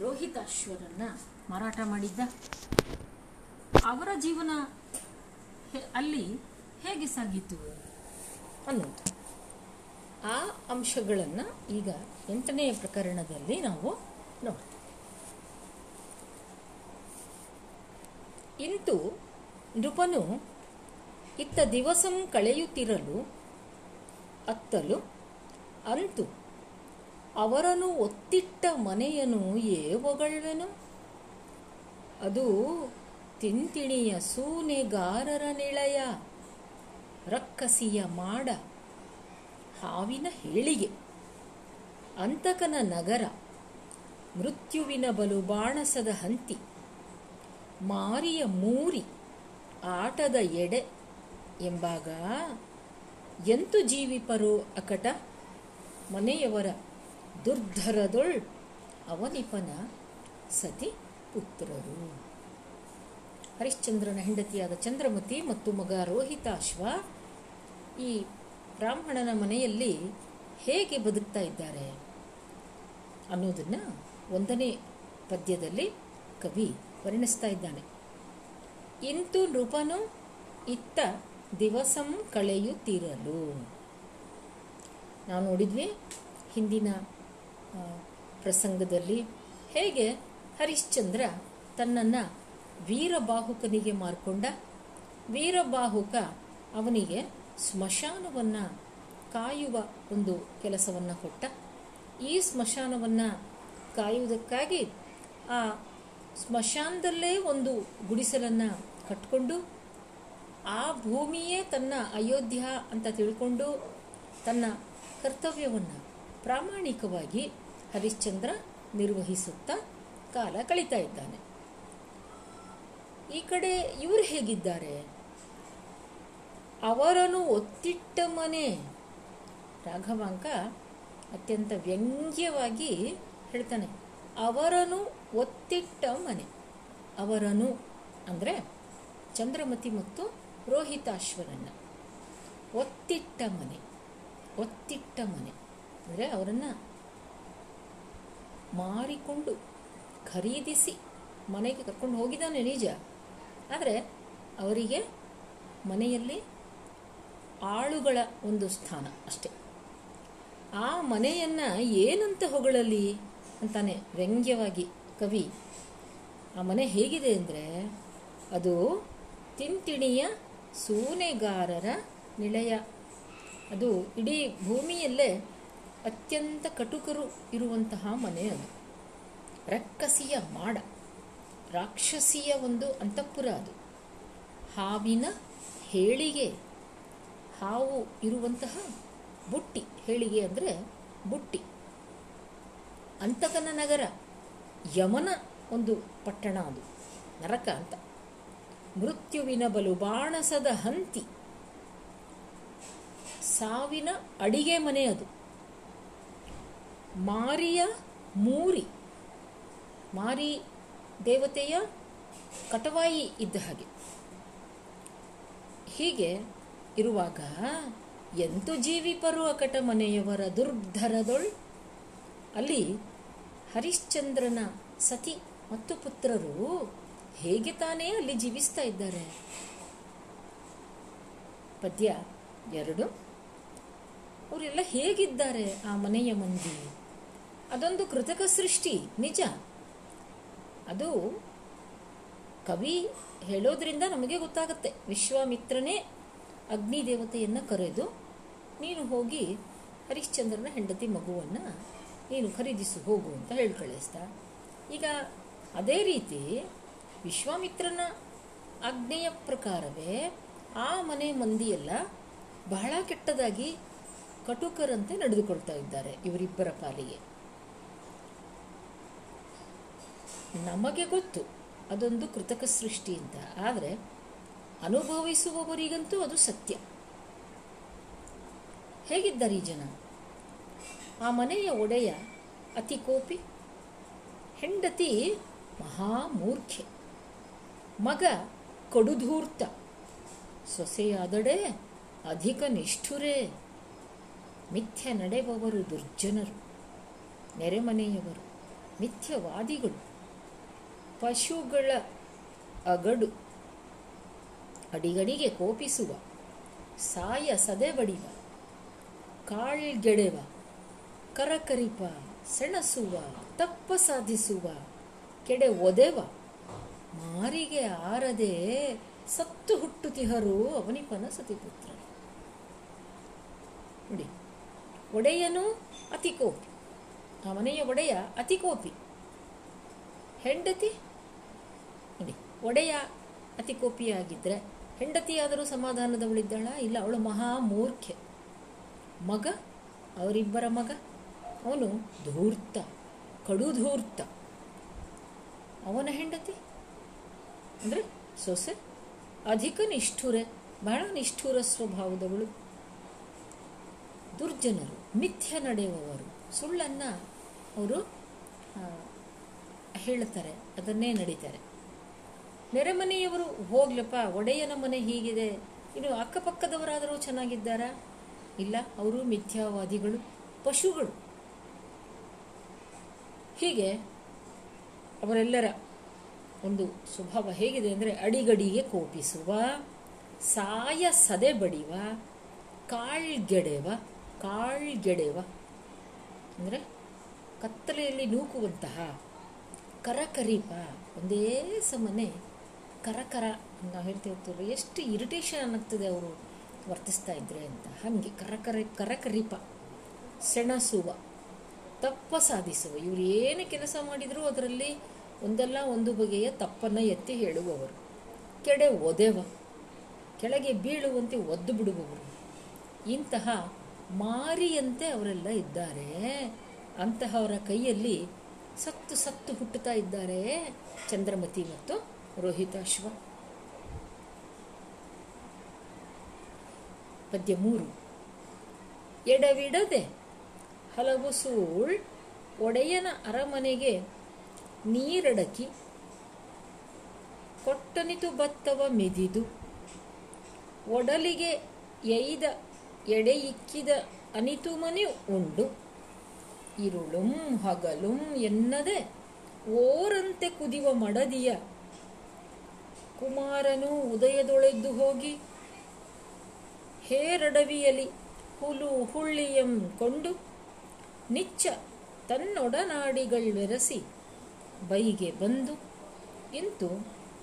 ರೋಹಿತಾಶ್ವರನ್ನ ಮಾರಾಟ ಮಾಡಿದ್ದ. ಅವರ ಜೀವನ ಅಲ್ಲಿ ಹೇಗೆ ಸಾಗಿತು ಅನ್ನೋದು. ಆ ಅಂಶಗಳನ್ನು ಈಗ ಎಂಟನೆಯ ಪ್ರಕರಣದಲ್ಲಿ ನಾವು ನೋಡ್ತೀವಿ. ಇಂತು ನೃಪನು ಇತ್ತ ದಿವಸಂ ಕಳೆಯುತ್ತಿರಲು, ಅತ್ತಲು, ಅಂತು ಅವರನ್ನು ಒತ್ತಿಟ್ಟ ಮನೆಯನು ಏವೊಗಳ್ವೆನು ಅದು ತಿಂತಿಣಿಯ ಸೂನೆಗಾರರ ನಿಳಯ ರಕ್ಕಸಿಯ ಮಾಡ, ಹಾವಿನ ಹೇಳಿಗೆ, ಅಂತಕನ ನಗರ, ಮೃತ್ಯುವಿನ ಬಲು ಬಾಣಸದ ಹಂತಿ, ಮಾರಿಯ ಮೂರಿ, ಆಟದ ಎಡೆ ಎಂಬಾಗ, ಎಂತು ಜೀವಿಪರು ಅಕಟ ಮನೆಯವರ ದುರ್ಧರದೊಳ್ ಅವನಿಪನ ಸತಿ ಪುತ್ರರು. ಹರಿಶ್ಚಂದ್ರನ ಹೆಂಡತಿಯಾದ ಚಂದ್ರಮತಿ ಮತ್ತು ಮಗ ರೋಹಿತಾಶ್ವ ಈ ಬ್ರಾಹ್ಮಣನ ಮನೆಯಲ್ಲಿ ಹೇಗೆ ಬದುಕ್ತಾ ಇದ್ದಾರೆ ಅನ್ನೋದನ್ನು ಒಂದನೇ ಪದ್ಯದಲ್ಲಿ ಕವಿ ವರ್ಣಿಸ್ತಾ ಇದ್ದಾನೆ. ಇಂತು ನೃಪನು ಇತ್ತ ದಿವಸಂ ಕಳೆಯುತ್ತಿರಲು. ನಾವು ನೋಡಿದ್ವಿ ಹಿಂದಿನ ಪ್ರಸಂಗದಲ್ಲಿ ಹೇಗೆ ಹರಿಶ್ಚಂದ್ರ ತನ್ನನ್ನು ವೀರಬಾಹುಕನಿಗೆ ಮಾರ್ಕೊಂಡ? ವೀರಬಾಹುಕ ಅವನಿಗೆ ಸ್ಮಶಾನವನ್ನು ಕಾಯುವ ಒಂದು ಕೆಲಸವನ್ನು ಕೊಟ್ಟ. ಈ ಸ್ಮಶಾನವನ್ನು ಕಾಯುವುದಕ್ಕಾಗಿ ಆ ಸ್ಮಶಾನದಲ್ಲೇ ಒಂದು ಗುಡಿಸಲನ್ನು ಕಟ್ಕೊಂಡು, ಆ ಭೂಮಿಯೇ ತನ್ನ ಅಯೋಧ್ಯ ಅಂತ ತಿಳ್ಕೊಂಡು ತನ್ನ ಕರ್ತವ್ಯವನ್ನು ಪ್ರಾಮಾಣಿಕವಾಗಿ ಹರಿಶ್ಚಂದ್ರ ನಿರ್ವಹಿಸುತ್ತಾ ಕಾಲ ಕಳೀತಾ ಇದ್ದಾನೆ. ಈ ಕಡೆ ಇವರು ಹೇಗಿದ್ದಾರೆ? ಅವರನ್ನು ಒತ್ತಿಟ್ಟ ಮನೆ. ರಾಘವಾಂಕ ಅತ್ಯಂತ ವ್ಯಂಗ್ಯವಾಗಿ ಹೇಳ್ತಾನೆ. ಅವರನ್ನು ಒತ್ತಿಟ್ಟ ಮನೆ. ಅವರನ್ನು ಅಂದರೆ ಚಂದ್ರಮತಿ ಮತ್ತು ರೋಹಿತಾಶ್ವರನ್ನ. ಒತ್ತಿಟ್ಟ ಮನೆ. ಒತ್ತಿಟ್ಟ ಮನೆ. ಅಂದರೆ ಅವರನ್ನು ಮಾರಿಕೊಂಡು ಖರೀದಿಸಿ ಮನೆಗೆ ಕರ್ಕೊಂಡು ಹೋಗಿದ್ದಾನೆ ನಿಜ. ಆದರೆ ಅವರಿಗೆ ಮನೆಯಲ್ಲಿ ಆಳುಗಳ ಒಂದು ಸ್ಥಾನ ಅಷ್ಟೆ. ಆ ಮನೆಯನ್ನು ಏನಂತ ಹೊಗಳಲಿ ಅಂತಾನೆ ವ್ಯಂಗ್ಯವಾಗಿ ಕವಿ, ಆ ಮನೆ ಹೇಗಿದೆ ಅಂದರೆ ಅದು ತಿಂತಿಣಿಯ ಸೂನೆಗಾರರ ನಿಲಯ. ಅದು ಇಡೀ ಭೂಮಿಯಲ್ಲೇ ಅತ್ಯಂತ ಕಟುಕರು ಇರುವಂತಹ ಮನೆ ಅದು. ರಕ್ಕಸಿಯ ಮಾಡ, ರಾಕ್ಷಸಿಯ ಒಂದು ಅಂತಃಪುರ ಅದು. ಹಾವಿನ ಹೇಳಿಗೆ, ಹಾವು ಇರುವಂತಹ ಬುಟ್ಟಿ, ಹೇಳಿಗೆ ಅಂದರೆ ಬುಟ್ಟಿ. ಅಂತಕನ ನಗರ, ಯಮನ ಒಂದು ಪಟ್ಟಣ ಅದು, ನರಕ ಅಂತ. ಮೃತ್ಯುವಿನ ಬಲು ಬಾಣಸದ ಹಂತಿ, ಸಾವಿನ ಅಡಿಗೆ ಮನೆ ಅದು. ಮಾರಿಯ ಮೂರಿ. ಮಾರಿ ದೇವತೆಯ ಕಟವಾಯಿ ಇದ್ದ ಹಾಗೆ. ಹೀಗೆ ಇರುವಾಗ ಎಂತು ಜೀವಿಪರು ಅಕಟ ಮನೆಯವರ ದುರ್ಧರದೊಳ್? ಅಲ್ಲಿ ಹರಿಶ್ಚಂದ್ರನ ಸತಿ ಮತ್ತು ಪುತ್ರರು ಹೇಗೆ ತಾನೇ ಅಲ್ಲಿ ಜೀವಿಸ್ತಾ ಇದ್ದಾರೆ? ಪದ್ಯ ಎರಡು. ಅವರೆಲ್ಲ ಹೇಗಿದ್ದಾರೆ ಆ ಮನೆಯ ಮಂದಿ? ಅದೊಂದು ಕೃತಕ ಸೃಷ್ಟಿ, ನಿಜ. ಅದು ಕವಿ ಹೇಳೋದ್ರಿಂದ ನಮಗೆ ಗೊತ್ತಾಗುತ್ತೆ. ವಿಶ್ವಾಮಿತ್ರನೇ ಅಗ್ನಿ ದೇವತೆಯನ್ನು ಕರೆದು ನೀನು ಹೋಗಿ ಹರಿಶ್ಚಂದ್ರನ ಹೆಂಡತಿ ಮಗುವನ್ನು ನೀನು ಖರೀದಿಸು, ಹೋಗು ಅಂತ ಹೇಳಿ ಕಳಿಸ್ತಾ ಈಗ ಅದೇ ರೀತಿ ವಿಶ್ವಾಮಿತ್ರನ ಆಜ್ಞೆಯ ಪ್ರಕಾರವೇ ಆ ಮನೆ ಮಂದಿಯೆಲ್ಲ ಬಹಳ ಕೆಟ್ಟದಾಗಿ ಕಟುಕರಂತೆ ನಡೆದುಕೊಳ್ತಾ ಇದ್ದಾರೆ ಇವರಿಬ್ಬರ ಪಾಲಿಗೆ. ನಮಗೆ ಗೊತ್ತು, ಅದೊಂದು ಕೃತಕ ಸೃಷ್ಟಿ ಅಂತ. ಆದರೆ, ಅನುಭವಿಸುವವರಿಗಂತೂ ಅದು ಸತ್ಯ. ಹೇಗಿದ್ದಾರೆ ಈ ಜನ? ಆ ಮನೆಯ ಒಡೆಯ ಅತಿ ಕೋಪಿ, ಹೆಂಡತಿ ಮಹಾಮೂರ್ಖೆ. ಮಗ ಕಡುಧೂರ್ತ, ಸೊಸೆಯಾದಡೆ ಅಧಿಕ ನಿಷ್ಠುರೇ. ಮಿಥ್ಯ ನಡೆಬವರು ದುರ್ಜನರು, ನೆರೆಮನೆಯವರು, ಮಿಥ್ಯವಾದಿಗಳು. ಪಶುಗಳ ಅಗಡು ಅಡಿಗಡಿಗೆ ಕೋಪಿಸುವ, ಸಾಯ ಸದೆ ಬಡಿವ ಕಾಳ್ಗೆಡೆವ, ಕರಕರಿಪ, ಸೆಣಸುವ, ತಪ್ಪ ಸಾಧಿಸುವ, ಕೆಡೆ ಒದೆವ, ಮಾರಿಗೆ ಆರದೆ ಸತ್ತು ಹುಟ್ಟುತಿಹರು ಅವನಿಪನ ಸತಿಪುತ್ರ ನೋಡಿ, ಒಡೆಯನು ಅತಿಕೋಪಿ, ಆ ಮನೆಯ ಒಡೆಯ ಅತಿಕೋಪಿ. ಹೆಂಡತಿ ಒಡೆಯ ಅತಿ ಕೋಪಿಯಾಗಿದ್ದರೆ ಹೆಂಡತಿಯಾದರೂ ಸಮಾಧಾನದವಳಿದ್ದಾಳ ಇಲ್ಲ, ಅವಳು ಮಹಾ ಮೂರ್ಖೆ. ಮಗ, ಅವರಿಬ್ಬರ ಮಗ. ಅವನು ಧೂರ್ತ, ಕಡು ಧೂರ್ತ. ಅವನ ಹೆಂಡತಿ? ಅಂದರೆ ಸೊಸೆ? ಅಧಿಕ ನಿಷ್ಠುರೆ, ಬಹಳ ನಿಷ್ಠುರ ಸ್ವಭಾವದವಳು. ದುರ್ಜನರು, ಮಿಥ್ಯ ನಡೆಯುವವರು. ಸುಳ್ಳನ್ನು ಅವರು ಹೇಳ್ತಾರೆ, ಅದನ್ನೇ ನಡೀತಾರೆ. ನೆರೆಮನೆಯವರು ಹೋಗ್ಲಪ್ಪ, ಒಡೆಯನ ಮನೆ ಹೀಗಿದೆ. ಇನ್ನು ಅಕ್ಕಪಕ್ಕದವರಾದರೂ ಚೆನ್ನಾಗಿದ್ದಾರಾ? ಇಲ್ಲ, ಅವರು ಮಿಥ್ಯಾವಾದಿಗಳು, ಪಶುಗಳು. ಹೀಗೆ ಅವರೆಲ್ಲರ ಒಂದು ಸ್ವಭಾವ ಹೇಗಿದೆ ಅಂದರೆ ಅಡಿಗಡಿಗೆ ಕೋಪಿಸುವ, ಸಾಯ ಸದೆ ಬಡಿವ, ಕಾಳ್ಗೆಡೆವ ಕಾಳ್ಗೆಡೆವ. ಅಂದರೆ ಕತ್ತಲೆಯಲ್ಲಿ ನೂಕುವಂತಹ ಕರಕರೀಪ, ಒಂದೇ ಸಮನೆ ಕರಕರ ನಾವು ಹೇಳ್ತೀವಿ ಹೋಗ್ತೀವಿ ಎಷ್ಟು ಇರಿಟೇಷನ್ ಆಗ್ತದೆ ಅವರು ವರ್ತಿಸ್ತಾ ಇದ್ರೆ ಅಂತ. ಹಾಗೆ ಕರಕರ, ಕರಕರಿಪ, ಸೆಣಸುವ, ತಪ್ಪ ಸಾಧಿಸುವ. ಇವರು ಏನು ಕೆಲಸ ಮಾಡಿದರೂ ಅದರಲ್ಲಿ ಒಂದಲ್ಲ ಒಂದು ಬಗೆಯ ತಪ್ಪನ್ನು ಎತ್ತಿ ಹೇಳುವವರು. ಕೆಡೆ ಒದೆವ, ಕೆಳಗೆ ಬೀಳುವಂತೆ ಒದ್ದು ಬಿಡುವವರು. ಇಂತಹ ಮಾರಿಯಂತೆ ಅವರೆಲ್ಲ ಇದ್ದಾರೆ. ಅಂತಹವರ ಕೈಯಲ್ಲಿ ಸತ್ತು ಸತ್ತು ಹುಟ್ಟುತ್ತಾ ಇದ್ದಾರೆ ಚಂದ್ರಮತಿ ಮತ್ತು ರೋಹಿತಾಶ್ವ ಪದ್ಯ ಮೂರು. ಎಡವಿಡದೆ ಹಲವು ಸೂಳ್ ಒಡೆಯನ ಅರಮನೆಗೆ ನೀರಡಕಿ ಕೊಟ್ಟನಿತು ಬತ್ತವ ಮೆದಿದು. ಒಡಲಿಗೆ ಎಯ್ದ ಎಡೆಯಿಕ್ಕಿದ ಅನಿತು ಮನೆ ಉಂಡು. ಇರುಳುಂ ಹಗಲುಂ ಎನ್ನದೆ ಓರಂತೆ ಕುದಿವ ಮಡದಿಯ ಕುಮಾರನು ಉದಯದೊಳೆದ್ದು ಹೋಗಿ ಹೇರಡವಿಯಲಿ ಹುಲು ಹುಳ್ಳಿಯಂ ಕೊಂಡು ನಿಚ್ಚ ತನ್ನೊಡನಾಡಿಗಳ್ವೆರಸಿ ಬೈಗೆ ಬಂದು ಇಂತು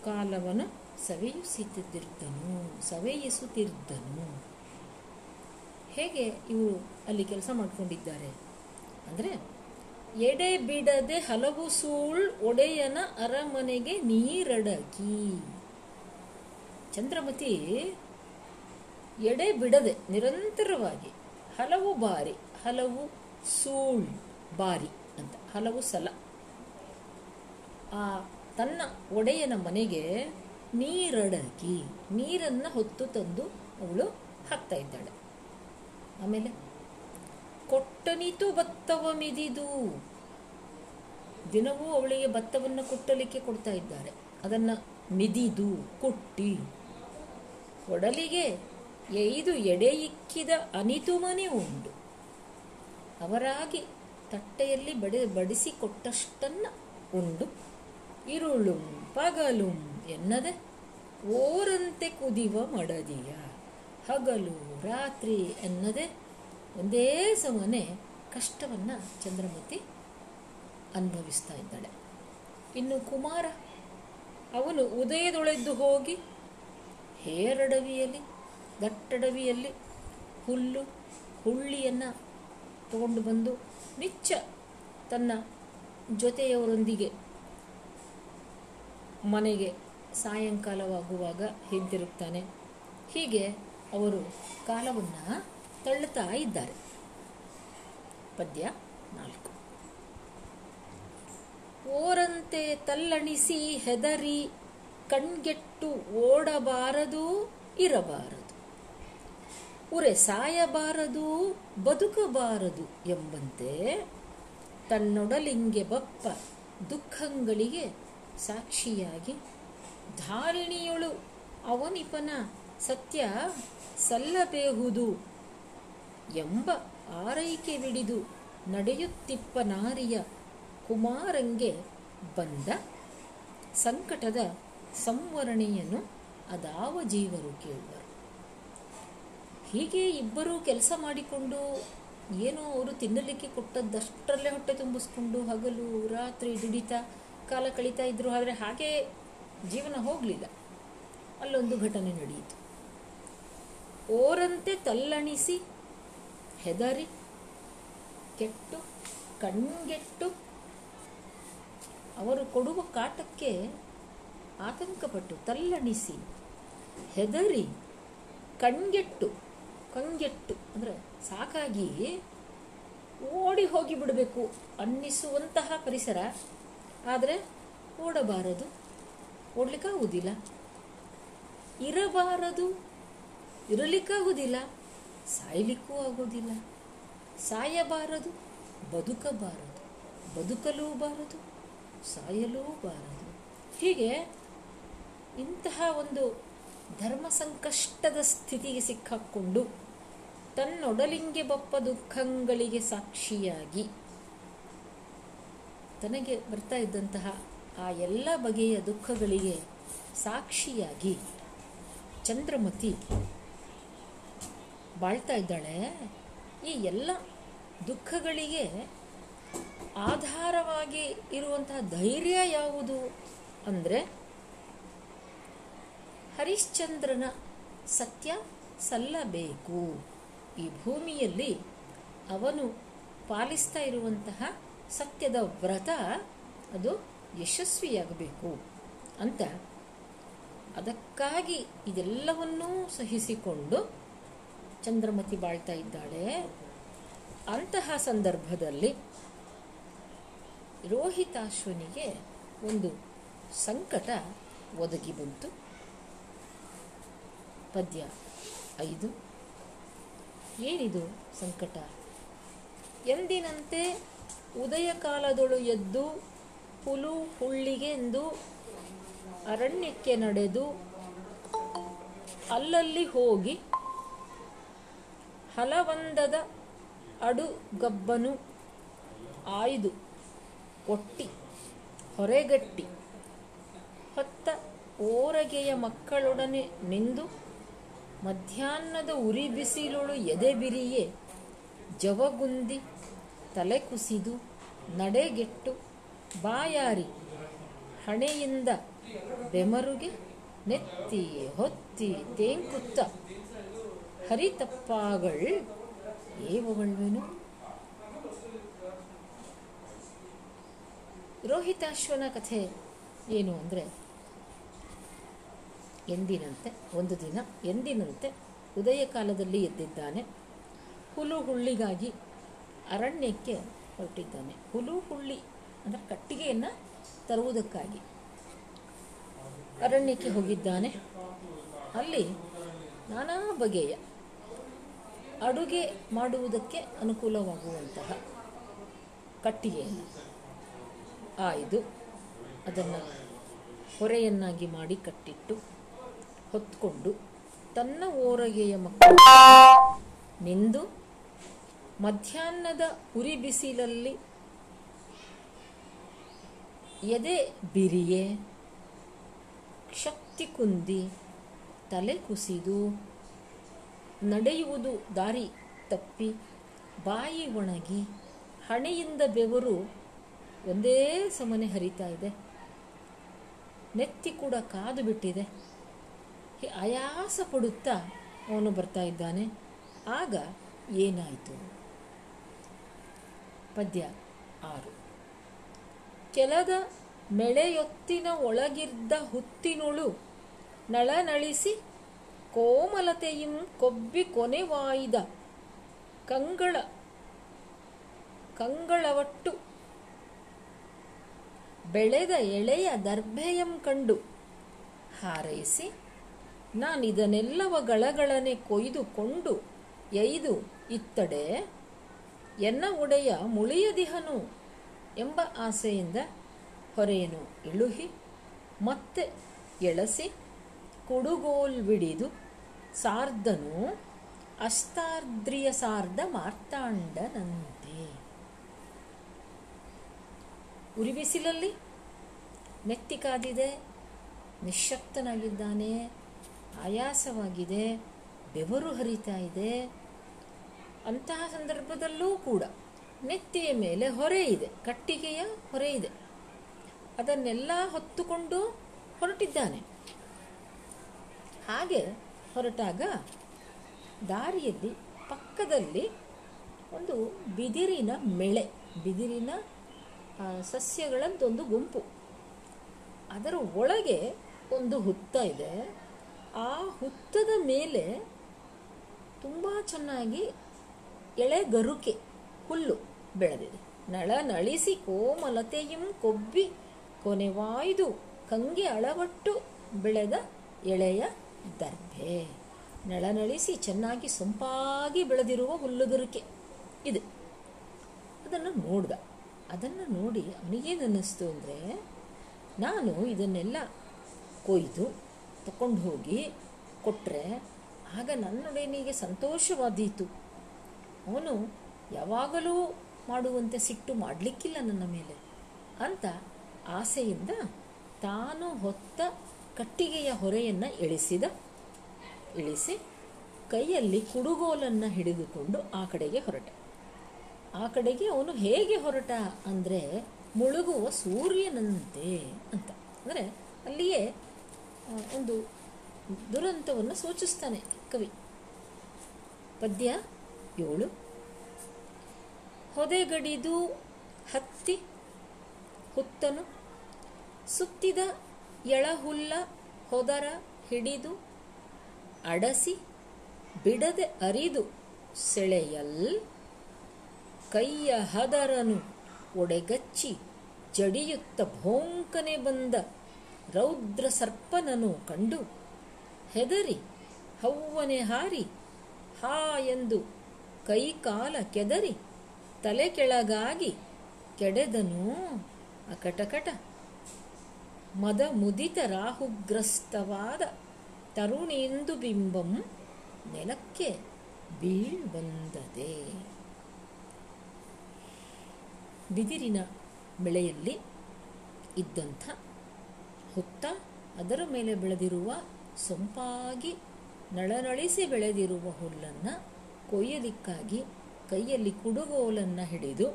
ಕಾಲವನು ಸವೆಯಿಸುತ್ತಿದ್ದನು ಸವೆಯಿಸುತ್ತಿದ್ದನು. ಹೇಗೆ ಇವರು ಅಲ್ಲಿ ಕೆಲಸ ಮಾಡಿಕೊಂಡಿದ್ದಾರೆ? ಅಂದರೆ ಎಡೆ ಬಿಡದೆ ಹಲವು ಸೂಳ್ ಒಡೆಯನ ಅರಮನೆಗೆ ನೀರಡಕಿ. ಚಂದ್ರಮತಿ ಎಡೆ ಬಿಡದೆ ನಿರಂತರವಾಗಿ ಹಲವು ಬಾರಿ, ಹಲವು ಸೂಳ್ ಬಾರಿ ಅಂತ, ಹಲವು ಸಲ ಆ ತನ್ನ ಒಡೆಯನ ಮನೆಗೆ ನೀರಡಕಿ, ನೀರನ್ನು ಹೊತ್ತು ತಂದು ಅವಳು ಹಾಕ್ತಾ ಇದ್ದಾಳೆ. ಆಮೇಲೆ, ಕೊಟ್ಟನಿತು ಭತ್ತವ ಮಿದಿದು. ದಿನವೂ ಅವಳಿಗೆ ಭತ್ತವನ್ನು ಕೊಟ್ಟಲಿಕ್ಕೆ ಕೊಡ್ತಾ ಇದ್ದಾರೆ. ಅದನ್ನು ಮಿದಿದು, ಕೊಟ್ಟಿ. ಒಡಲಿಗೆ ಎಯ್ದು ಎಡೆಯಿಕ್ಕಿದ ಅನಿತುಮನೆ ಉಂಡು ಅವರಾಗಿ ತಟ್ಟೆಯಲ್ಲಿ ಬಡಿ, ಬಡಿಸಿಕೊಟ್ಟಷ್ಟನ್ನ ಉಂಡು. ಇರುಳುಂ ಪಗಲುಂ ಎನ್ನದೆ ಓರಂತೆ ಕುದಿವ ಮಡದಿಯ. ಹಗಲು ರಾತ್ರಿ ಎನ್ನದೆ ಒಂದೇ ಸಮನೆ ಕಷ್ಟವನ್ನು ಚಂದ್ರಮತಿ ಅನುಭವಿಸ್ತಾ ಇದ್ದಾಳೆ. ಇನ್ನು ಕುಮಾರ, ಅವನು ಉದಯದೊಳೆದ್ದು ಹೋಗಿ ಹೇರಡವಿಯಲ್ಲಿ, ದಟ್ಟಡವಿಯಲ್ಲಿ ಹುಲ್ಲು, ಹುಳ್ಳಿಯನ್ನು ತಗೊಂಡು ಬಂದು ನಿಚ್ಚ ತನ್ನ ಜೊತೆಯವರೊಂದಿಗೆ ಮನೆಗೆ ಸಾಯಂಕಾಲವಾಗುವಾಗ ಹಿಂತಿರುಗ್ತಾನೆ. ಹೀಗೆ ಅವರು ಕಾಲವನ್ನು ತಳ್ಳುತ್ತಾ ಇದ್ದಾರೆ. ಪದ್ಯ ನಾಲ್ಕು. ಓರಂತೆ ತಲ್ಲಣಿಸಿ ಹೆದರಿ ಕಣ್ಗೆಟ್ಟು ಓಡಬಾರದು, ಇರಬಾರದು. ಉರೆ ಸಾಯಬಾರದು, ಬದುಕಬಾರದು ಎಂಬಂತೆ ತನ್ನೊಡಲಿಂಗೆ ಬಪ್ಪ ದುಃಖಗಳಿಗೆ ಸಾಕ್ಷಿಯಾಗಿ ಧಾರಿಣಿಯೊಳು ಅವನಿಪನ ಸತ್ಯ ಸಲ್ಲಬೇಹುದು ಎಂಬ ಆರೈಕೆ ಬಿಡಿದು ನಡೆಯುತ್ತಿಪ್ಪ ನಾರಿಯ ಕುಮಾರಂಗೆ ಬಂದ ಸಂಕಟದ ಸಂವರಣೆಯನ್ನು ಅದಾವ ಜೀವರು ಕೇಳುವರು. ಹೀಗೆ ಇಬ್ಬರು ಕೆಲಸ ಮಾಡಿಕೊಂಡು ಏನೋ ಅವರು ತಿನ್ನಲಿಕ್ಕೆ ಕೊಟ್ಟದ್ದಷ್ಟರಲ್ಲೇ ಹೊಟ್ಟೆ ತುಂಬಿಸ್ಕೊಂಡು ಹಗಲು, ರಾತ್ರಿ ದುಡಿತಾ ಕಾಲ ಕಳೀತಾ ಇದ್ರು. ಆದರೆ ಹಾಗೆ ಜೀವನ ಹೋಗಲಿಲ್ಲ. ಅಲ್ಲೊಂದು ಘಟನೆ ನಡೆಯಿತು. ಓರಂತೆ ತಲ್ಲಣಿಸಿ ಹೆದರಿ ಕೆಟ್ಟು ಕಣ್ಗೆಟ್ಟು ಅವರು ಕೊಡುವ ಕಾಟಕ್ಕೆ ಆತಂಕಪಟ್ಟು ತಲ್ಲಣಿಸಿ, ಹೆದರಿ, ಕಣ್ಗೆಟ್ಟು, ಕಂಗೆಟ್ಟು, ಅಂದರೆ ಸಾಕಾಗಿ ಓಡಿ ಹೋಗಿ ಬಿಡಬೇಕು ಅನ್ನಿಸುವಂತಹ ಪರಿಸರ. ಆದರೆ ಓಡಬಾರದು ಓಡ್ಲಿಕ್ಕಾಗುವುದಿಲ್ಲ ಇರಬಾರದು ಇರಲಿಕ್ಕಾಗುವುದಿಲ್ಲ ಸಾಯಲಿಕ್ಕೂ ಆಗೋದಿಲ್ಲ. ಸಾಯಬಾರದು, ಬದುಕಬಾರದು, ಬದುಕಲೂ ಬಾರದು, ಸಾಯಲೂ ಬಾರದು. ಹೀಗೆ ಇಂತಹ ಒಂದು ಧರ್ಮ ಸಂಕಷ್ಟದ ಸ್ಥಿತಿಗೆ ಸಿಕ್ಕಾಕ್ಕೊಂಡು ತನ್ನೊಡಲಿಂಗೆ ಬಪ್ಪ ದುಃಖಗಳಿಗೆ ಸಾಕ್ಷಿಯಾಗಿ ತನಗೆ ಬರ್ತಾ ಇದ್ದಂತಹ ಆ ಎಲ್ಲ ಬಗೆಯ ದುಃಖಗಳಿಗೆ ಸಾಕ್ಷಿಯಾಗಿ ಚಂದ್ರಮತಿ ಬಾಳ್ತಾ ಇದ್ದಾಳೆ. ಈ ಎಲ್ಲ ದುಃಖಗಳಿಗೆ ಆಧಾರವಾಗಿ ಇರುವಂತಹ ಧೈರ್ಯ ಯಾವುದು ಅಂದರೆ ಹರಿಶ್ಚಂದ್ರನ ಸತ್ಯ ಸಲ್ಲಬೇಕು. ಈ ಭೂಮಿಯಲ್ಲಿ ಅವನು ಪಾಲಿಸ್ತಾ ಇರುವಂತಹ ಸತ್ಯದ ವ್ರತ ಅದು ಯಶಸ್ವಿಯಾಗಬೇಕು ಅಂತ. ಅದಕ್ಕಾಗಿ ಇದೆಲ್ಲವನ್ನೂ ಸಹಿಸಿಕೊಂಡು ಚಂದ್ರಮತಿ ಬಾಳ್ತಾ ಇದ್ದಾಳೆ. ಅಂತಹ ಸಂದರ್ಭದಲ್ಲಿ ರೋಹಿತಾಶ್ವನಿಗೆ ಒಂದು ಸಂಕಟ ಒದಗಿ ಬಂತು. ಪದ್ಯ. ಐದು. ಏನಿದು ಸಂಕಟ? ಎಂದಿನಂತೆ ಉದಯ ಕಾಲದೊಳು ಎದ್ದು ಹುಲು ಹುಳ್ಳಿಗೆಂದು ಅರಣ್ಯಕ್ಕೆ ನಡೆದು ಅಲ್ಲಲ್ಲಿ ಹೋಗಿ ಹಲವಂದದ ಅಡುಗಬ್ಬನು ಆಯ್ದು ಒಟ್ಟಿ ಹೊರೆಗಟ್ಟಿ ಹೊತ್ತ ಓರಗೆಯ ಮಕ್ಕಳೊಡನೆ ನಿಂದು ಮಧ್ಯಾಹ್ನದ ಉರಿ ಬಿಸಿಲೊಳು ಎದೆಬಿರಿಯೇ ಜವಗುಂದಿ ತಲೆ ಕುಸಿದು ನಡೆಗೆಟ್ಟು ಬಾಯಾರಿ ಹಣೆಯಿಂದ ಬೆಮರುಗೆ ನೆತ್ತಿ ಹೊತ್ತಿ ತೇಂಕುತ್ತ ಹರಿತಪ್ಪಾಗಳ್ ಏವಗಳ್ವೇನು ರೋಹಿತಾಶ್ವನ ಕಥೆ ಏನು ಅಂದರೆ ಎಂದಿನಂತೆ, ಒಂದು ದಿನ ಎಂದಿನಂತೆ ಉದಯ ಕಾಲದಲ್ಲಿ ಎದ್ದಿದ್ದಾನೆ. ಹುಲು ಹುಳ್ಳಿಗಾಗಿ ಅರಣ್ಯಕ್ಕೆ ಹೊರಟಿದ್ದಾನೆ. ಹುಲು ಹುಳ್ಳಿ ಅಂದರೆ ಕಟ್ಟಿಗೆಯನ್ನು ತರುವುದಕ್ಕಾಗಿ. ಅರಣ್ಯಕ್ಕೆ ಹೋಗಿದ್ದಾನೆ. ಅಲ್ಲಿ ನಾನಾ ಬಗೆಯ ಅಡುಗೆ ಮಾಡುವುದಕ್ಕೆ ಅನುಕೂಲವಾಗುವಂತಹ ಕಟ್ಟಿಗೆಯನ್ನು. ಆಯ್ದು ಅದನ್ನು ಹೊರೆಯನ್ನಾಗಿ ಮಾಡಿ ಕಟ್ಟಿಟ್ಟು ಹೊತ್ಕೊಂಡು ತನ್ನ ಓರಗೆಯ ಮಕ್ಕಳು ನಿಂದು ಮಧ್ಯಾಹ್ನದ ಉರಿ ಬಿಸಿಲಲ್ಲಿ ಎದೆ ಬಿರಿಯೆ, ಶಕ್ತಿ ಕುಂದಿ ತಲೆ ಕುಸಿದು ನಡೆಯುವುದು ದಾರಿ ತಪ್ಪಿ ಬಾಯಿ ಒಣಗಿ ಹಣೆಯಿಂದ ಬೆವರು ಒಂದೇ ಸಮನೆ ಹರಿತಾ ಇದೆ. ನೆತ್ತಿ ಕೂಡ ಕಾದು ಬಿಟ್ಟಿದೆ. ಆಯಾಸ ಪಡುತ್ತಾ ಅವನು ಬರ್ತಾ ಇದ್ದಾನೆ. ಆಗ ಏನಾಯಿತು? ಪದ್ಯ ಆರು. ಕೆಲದ ಮೆಳೆಯೊತ್ತಿನ ಒಳಗಿದ್ದ ಹುತ್ತಿನುಳು ನಳನಳಿಸಿ ಕೋಮಲತೆಯಿಂ ಕೊಬ್ಬಿ ಕೊನೆವಾಯಿದ ಕಂಗಳ, ಕಂಗಳವಟ್ಟು ಬೆಳೆದ ಎಳೆಯ ದರ್ಭೆಯಂ ಕಂಡು ಹಾರೈಸಿ ನಾನಿದನ್ನೆಲ್ಲವ ಗಳಗಳನೆ ಕೊಯ್ದುಕೊಂಡು ಎಯ್ದು ಇತ್ತಡೆ, ಎನ್ನ ಒಡೆಯ ಮುಳಿಯದಿಹನು ಎಂಬ ಆಸೆಯಿಂದ ಹೊರೆಯನ್ನು ಇಳುಹಿ, ಮತ್ತೆ ಎಳಸಿ ಕುಡುಗೋಲ್ವಿಡಿದು ಸಾರ್ಧನು ಅಸ್ತಾರ್ದ್ರಿಯ ಸಾರ್ಧ ಮಾರ್ತಾಂಡನಂತೆ. ಉರಿಬಿಸಿಲಲ್ಲಿ ನೆತ್ತಿ ಕಾದಿದೆ ನಿಶಕ್ತನಾಗಿದ್ದಾನೆ ಆಯಾಸವಾಗಿದೆ, ಬೆವರು ಹರಿತಾ ಇದೆ. ಅಂತಹ ಸಂದರ್ಭದಲ್ಲೂ ಕೂಡ ನೆತ್ತಿಯ ಮೇಲೆ ಹೊರೆ ಇದೆ, ಕಟ್ಟಿಗೆಯ ಹೊರೆ ಇದೆ. ಅದನ್ನೆಲ್ಲ ಹೊತ್ತುಕೊಂಡು ಹೊರಟಿದ್ದಾನೆ. ಹಾಗೆ ಹೊರಟಾಗ ದಾರಿಯಲ್ಲಿ ಪಕ್ಕದಲ್ಲಿ ಒಂದು ಬಿದಿರಿನ ಮೆಳೆ, ಬಿದಿರಿನ ಸಸ್ಯಗಳದ್ದೊಂದು ಗುಂಪು. ಅದರ ಒಳಗೆ ಒಂದು ಹುತ್ತ ಇದೆ. ಆ ಹುತ್ತದ ಮೇಲೆ ತುಂಬ ಚೆನ್ನಾಗಿ ಎಳೆ ಗರುಕೆ ಹುಲ್ಲು ಬೆಳೆದಿದೆ. ನಳ ನಳಿಸಿ ಕೋಮಲತೆಯಂ ಕೊಬ್ಬಿ ಕೊನೆವಾಯ್ದು ಕಂಗೆ ಅಳವಟ್ಟು ಬೆಳೆದ ಎಳೆಯ ದರ್ಭೆ. ನಳನಳಿಸಿ ಚೆನ್ನಾಗಿ ಸೊಂಪಾಗಿ ಬೆಳೆದಿರುವ ಹುಲ್ಲುಗರಿಕೆ ಇದು. ಅದನ್ನು ನೋಡ್ದ. ಅದನ್ನು ನೋಡಿ ಅವನಿಗೇನು ಅನ್ನಿಸ್ತು ಅಂದರೆ, ನಾನು ಇದನ್ನೆಲ್ಲ ಕೊಯ್ದು ತಕೊಂಡು ಹೋಗಿ ಕೊಟ್ಟರೆ ಆಗ ನನ್ನೊಡನಿಗೆ ಸಂತೋಷವಾದೀತು. ಅವನು ಯಾವಾಗಲೂ ಮಾಡುವಂತೆ ಸಿಟ್ಟು ಮಾಡಲಿಕ್ಕಿಲ್ಲ ನನ್ನ ಮೇಲೆ ಅಂತ ಆಸೆಯಿಂದ ತಾನು ಹೊತ್ತ ಕಟ್ಟಿಗೆಯ ಹೊರೆಯನ್ನು ಇಳಿಸಿದ. ಇಳಿಸಿ ಕೈಯಲ್ಲಿ ಕುಡುಗೋಲನ್ನು ಹಿಡಿದುಕೊಂಡು ಆ ಕಡೆಗೆ ಹೊರಟ. ಆ ಕಡೆಗೆ ಅವನು ಹೇಗೆ ಹೊರಟ ಅಂದರೆ ಮುಳುಗುವ ಸೂರ್ಯನಂತೆ ಅಂತ. ಅಂದರೆ ಅಲ್ಲಿಯೇ ಒಂದು ದುರಂತವನ್ನು ಸೂಚಿಸ್ತಾನೆ ಕವಿ. ಪದ್ಯ ಏಳು. ಹೊದೆಗಡಿದು ಹತ್ತಿ ಹುತ್ತನು, ಸುತ್ತಿದ ಎಳಹುಲ್ಲ ಹೊದರ ಹಿಡಿದು, ಅಡಸಿ ಬಿಡದೆ ಅರಿದು ಸೆಳೆಯಲ್, ಕೈಯ ಹದರನು ಒಡೆಗಚ್ಚಿ ಜಡಿಯುತ್ತ ಭೋಂಕನೆ ಬಂದ ರೌದ್ರ ಸರ್ಪನನು ಕಂಡು ಹೆದರಿ, ಹವ್ವನೆ ಹಾರಿ, ಹಾ ಎಂದು ಕೈಕಾಲ ಕೆದರಿ, ತಲೆ ಕೆಳಗಾಗಿ ಕೆಡೆದನು ಅಕಟಕಟ. ಮದ ಮುದಿತ ರಾಹುಗ್ರಸ್ತವಾದ ತರುಣೇಂದು ಬಿಂಬಂ ನೆಲಕ್ಕೆ ಬೀಳ್ಬಂದದೆ ಬಿದಿರಿನ ಬೆಳೆಯಲ್ಲಿ ಇದ್ದಂಥ ಹುತ್ತ ಅದರ ಮೇಲೆ ಬೆಳೆದಿರುವ ಸೊಂಪಾಗಿ ನಳನಳಿಸಿ ಬೆಳೆದಿರುವ ಹುಲ್ಲನ್ನು ಕೊಯ್ಯಲಿಕ್ಕಾಗಿ ಕೈಯಲ್ಲಿ ಕುಡುಗೋಲನ್ನು ಹಿಡಿದು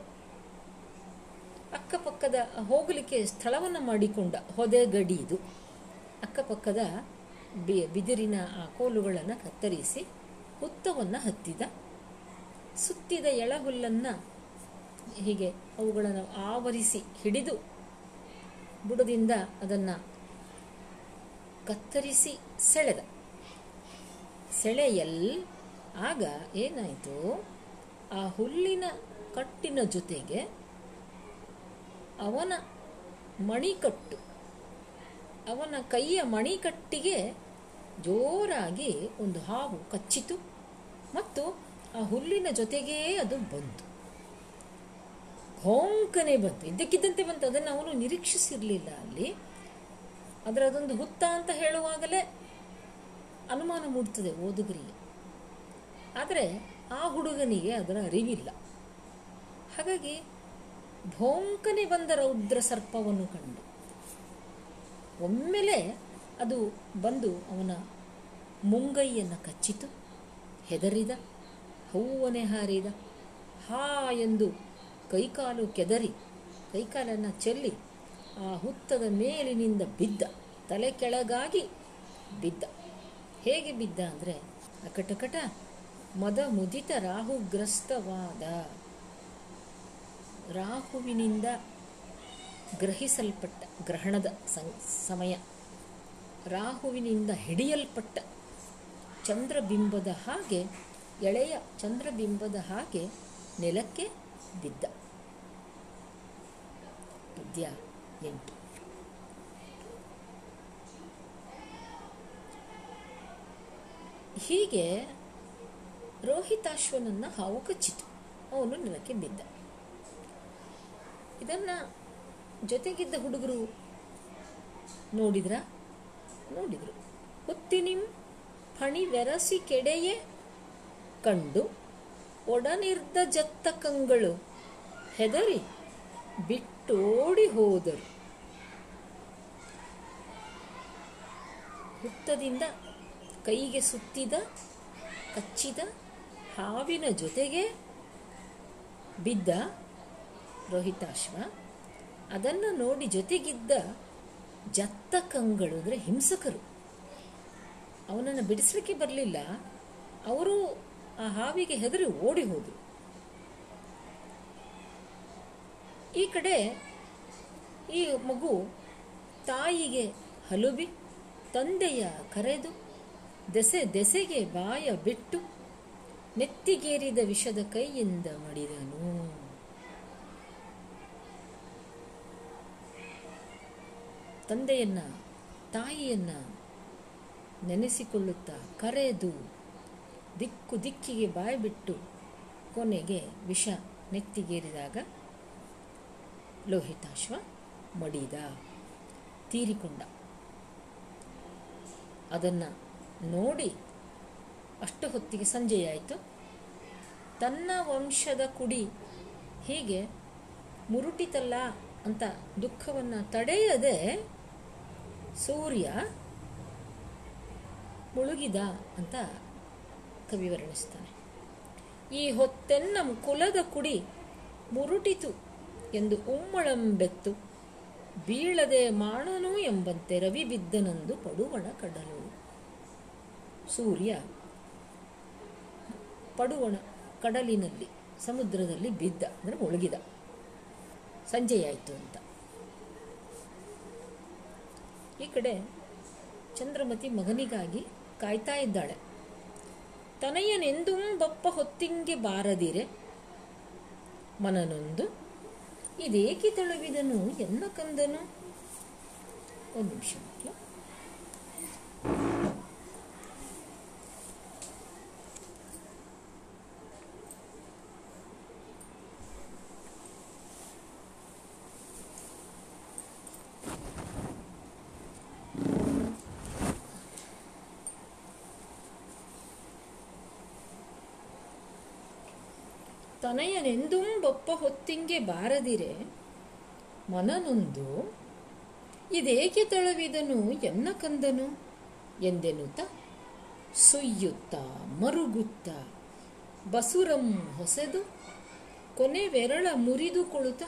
ಅಕ್ಕಪಕ್ಕದ ಹೋಗಲಿಕ್ಕೆ ಸ್ಥಳವನ್ನು ಮಾಡಿಕೊಂಡ ಹೊದೆ ಗಡಿಯಿದು ಅಕ್ಕಪಕ್ಕದ ಬಿ ಬಿದಿರಿನ ಆ ಕೋಲುಗಳನ್ನು ಕತ್ತರಿಸಿ ಹುತ್ತವನ್ನು ಹತ್ತಿದ. ಸುತ್ತಿದ ಎಳಹುಲ್ಲನ್ನು ಹೀಗೆ ಅವುಗಳನ್ನು ಆವರಿಸಿ ಹಿಡಿದು ಬುಡದಿಂದ ಅದನ್ನು ಕತ್ತರಿಸಿ ಸೆಳೆದ. ಸೆಳೆಯಲ್ ಆಗ ಏನಾಯಿತು? ಆ ಹುಲ್ಲಿನ ಕಟ್ಟಿನ ಜೊತೆಗೆ ಅವನ ಮಣಿಕಟ್ಟು, ಅವನ ಕೈಯ ಮಣಿಕಟ್ಟಿಗೆ ಜೋರಾಗಿ ಒಂದು ಹಾವು ಕಚ್ಚಿತು ಮತ್ತು ಆ ಹುಲ್ಲಿನ ಜೊತೆಗೇ ಅದು ಬಂತು. ಭೋಂಕನೆ ಬಂತು. ಇದ್ದಕ್ಕಿದ್ದಂತೆ ಬಂತು. ಅದನ್ನು ಅವನು ನಿರೀಕ್ಷಿಸಿರಲಿಲ್ಲ ಅಲ್ಲಿ. ಅದರ ಅದೊಂದು ಹುತ್ತ ಅಂತ ಹೇಳುವಾಗಲೇ ಅನುಮಾನ ಮೂಡ್ತದೆ ಓದುಗರಿಗೆ. ಆದರೆ ಆ ಹುಡುಗನಿಗೆ ಅದರ ಅರಿವಿಲ್ಲ. ಹಾಗಾಗಿ ಭೋಂಕನೆ ಬಂದ ರೌದ್ರ ಸರ್ಪವನ್ನು ಕಂಡು. ಒಮ್ಮೆಲೆ ಅದು ಬಂದು ಅವನ ಮುಂಗೈಯನ್ನು ಕಚ್ಚಿತು, ಹೆದರಿದ ಹೂವನೆ ಹಾರಿದ, ಹಾ ಎಂದು ಕೈಕಾಲು ಕೆದರಿ, ಕೈಕಾಲನ್ನು ಚೆಲ್ಲಿ ಆ ಹುತ್ತದ ಮೇಲಿನಿಂದ ಬಿದ್ದ, ತಲೆ ಕೆಳಗಾಗಿ ಬಿದ್ದ. ಹೇಗೆ ಬಿದ್ದ ಅಂದರೆ, ಅಕಟಕಟ ಮದ ಮುದಿತ ರಾಹುಗ್ರಸ್ತವಾದ ರಾಹುವಿನಿಂದ ಗ್ರಹಿಸಲ್ಪಟ್ಟ ಗ್ರಹಣದ ಸಮಯ. ರಾಹುವಿನಿಂದ ಹಿಡಿಯಲ್ಪಟ್ಟ ಚಂದ್ರಬಿಂಬದ ಹಾಗೆ, ಎಳೆಯ ಚಂದ್ರಬಿಂಬದ ಹಾಗೆ ನೆಲಕ್ಕೆ ಬಿದ್ದ. ಪದ್ಯ ಎಂಟು. ಹೀಗೆ ರೋಹಿತಾಶ್ವನನ್ನ ಹಾವು ಕಚ್ಚಿತು ಅವನು ನೆಲಕ್ಕೆ ಬಿದ್ದ. ಇದನ್ನ ಜೊತೆಗಿದ್ದ ಹುಡುಗರು ನೋಡಿದ್ರ? ನೋಡಿದ್ರು. ಹೊತ್ತಿನಿಂ ಫಣಿ ವೆರಸಿ ಕೆಡೆಯೇ ಕಂಡು ಒಡನಿರ್ದ ಜತ್ತ ಕಂಗಳು ಹೆದರಿ ಬಿಟ್ಟ ಬಿಟ್ಟೋಡಿ ಹೋದರು. ಹುತ್ತದಿಂದ ಕೈಗೆ ಸುತ್ತಿದ, ಕಚ್ಚಿದ ಹಾವಿನ ಜೊತೆಗೆ ಬಿದ್ದ ರೋಹಿತಾಶ್ವ, ಅದನ್ನು ನೋಡಿ ಜೊತೆಗಿದ್ದ ಜತ್ತ ಕಂಗಳು ಅಂದರೆ ಹಿಂಸಕರು. ಅವನನ್ನು ಬಿಡಿಸಲಿಕ್ಕೆ ಬರಲಿಲ್ಲ. ಅವರು ಆ ಹಾವಿಗೆ ಹೆದರಿ ಓಡಿ ಹೋದರು. ಈ ಕಡೆ ಈ ಮಗು ತಾಯಿಗೆ ಹಲುಬಿ, ತಂದೆಯ ಕರೆದು ದೆಸೆ ದೆಸೆಗೆ ಬಾಯ ಬಿಟ್ಟು ನೆತ್ತಿಗೇರಿದ ವಿಷದ ಕೈಯಿಂದ ಮಡಿದನು. ತಂದೆಯನ್ನ ತಾಯಿಯನ್ನ ನೆನೆಸಿಕೊಳ್ಳುತ್ತಾ ಕರೆದು ದಿಕ್ಕು ದಿಕ್ಕಿಗೆ ಬಾಯಿ ಬಿಟ್ಟು ಕೊನೆಗೆ ವಿಷ ನೆತ್ತಿಗೇರಿದಾಗ ಲೋಹಿತಾಶ್ವ ಮಡಿದ, ತೀರಿಕೊಂಡ. ಅದನ್ನು ನೋಡಿ ಅಷ್ಟು ಹೊತ್ತಿಗೆ ಸಂಜೆಯಾಯಿತು ತನ್ನ ವಂಶದ ಕುಡಿ ಹೀಗೆ ಮುರುಟಿತಲ್ಲ ಅಂತ ದುಃಖವನ್ನು ತಡೆಯದೆ ಸೂರ್ಯ ಮುಳುಗಿದ ಅಂತ ಕವಿ ವರ್ಣಿಸ್ತಾನೆ ಈ ಹೊತ್ತೆನ್ನಂ ಕುಲದ ಕುಡಿ ಮುರುಟಿತು ಎಂದು ಉಮ್ಮಳಂಬೆತ್ತು ಬೀಳದೆ ಮಾಣನು ಎಂಬಂತೆ ರವಿ ಬಿದ್ದನಂದು ಪಡುವಣ ಕಡಲು. ಸೂರ್ಯ ಪಡುವಣ ಕಡಲಿನಲ್ಲಿ, ಸಮುದ್ರದಲ್ಲಿ ಬಿದ್ದ, ಅಂದರೆ ಮುಳುಗಿದ. ಸಂಜೆಯಾಯಿತು ಅಂತ. ಈ ಕಡೆ ಚಂದ್ರಮತಿ ಮಗನಿಗಾಗಿ ಕಾಯ್ತಾ ಇದ್ದಾಳೆ. ತನಯನೆಂದೂ ಬಪ್ಪ ಹೊತ್ತಿಂಗೆ ಬಾರದಿರೆ. ಮನನೊಂದು ಇದೇಕೆ ತಳುವಿದನು ಎನ್ನ ಕಂದನು? ಒಂದು ನಿಮಿಷ ತನಯನೆಂದೂ ಬಪ್ಪ ಹೊತ್ತಿಂಗೆ ಬಾರದಿರೆ. ಮನನೊಂದು, ಇದೇಕೆ ತಳವಿದನು? ಎನ್ನ ಕಂದನು? ಎಂದೆನುತ ಸುಯ್ಯುತ್ತ, ಮರುಗುತ್ತ, ಬಸುರಂ ಹೊಸೆದು, ಕೊನೆ ಬೆರಳ ಮುರಿದು ಕುಳಿತ,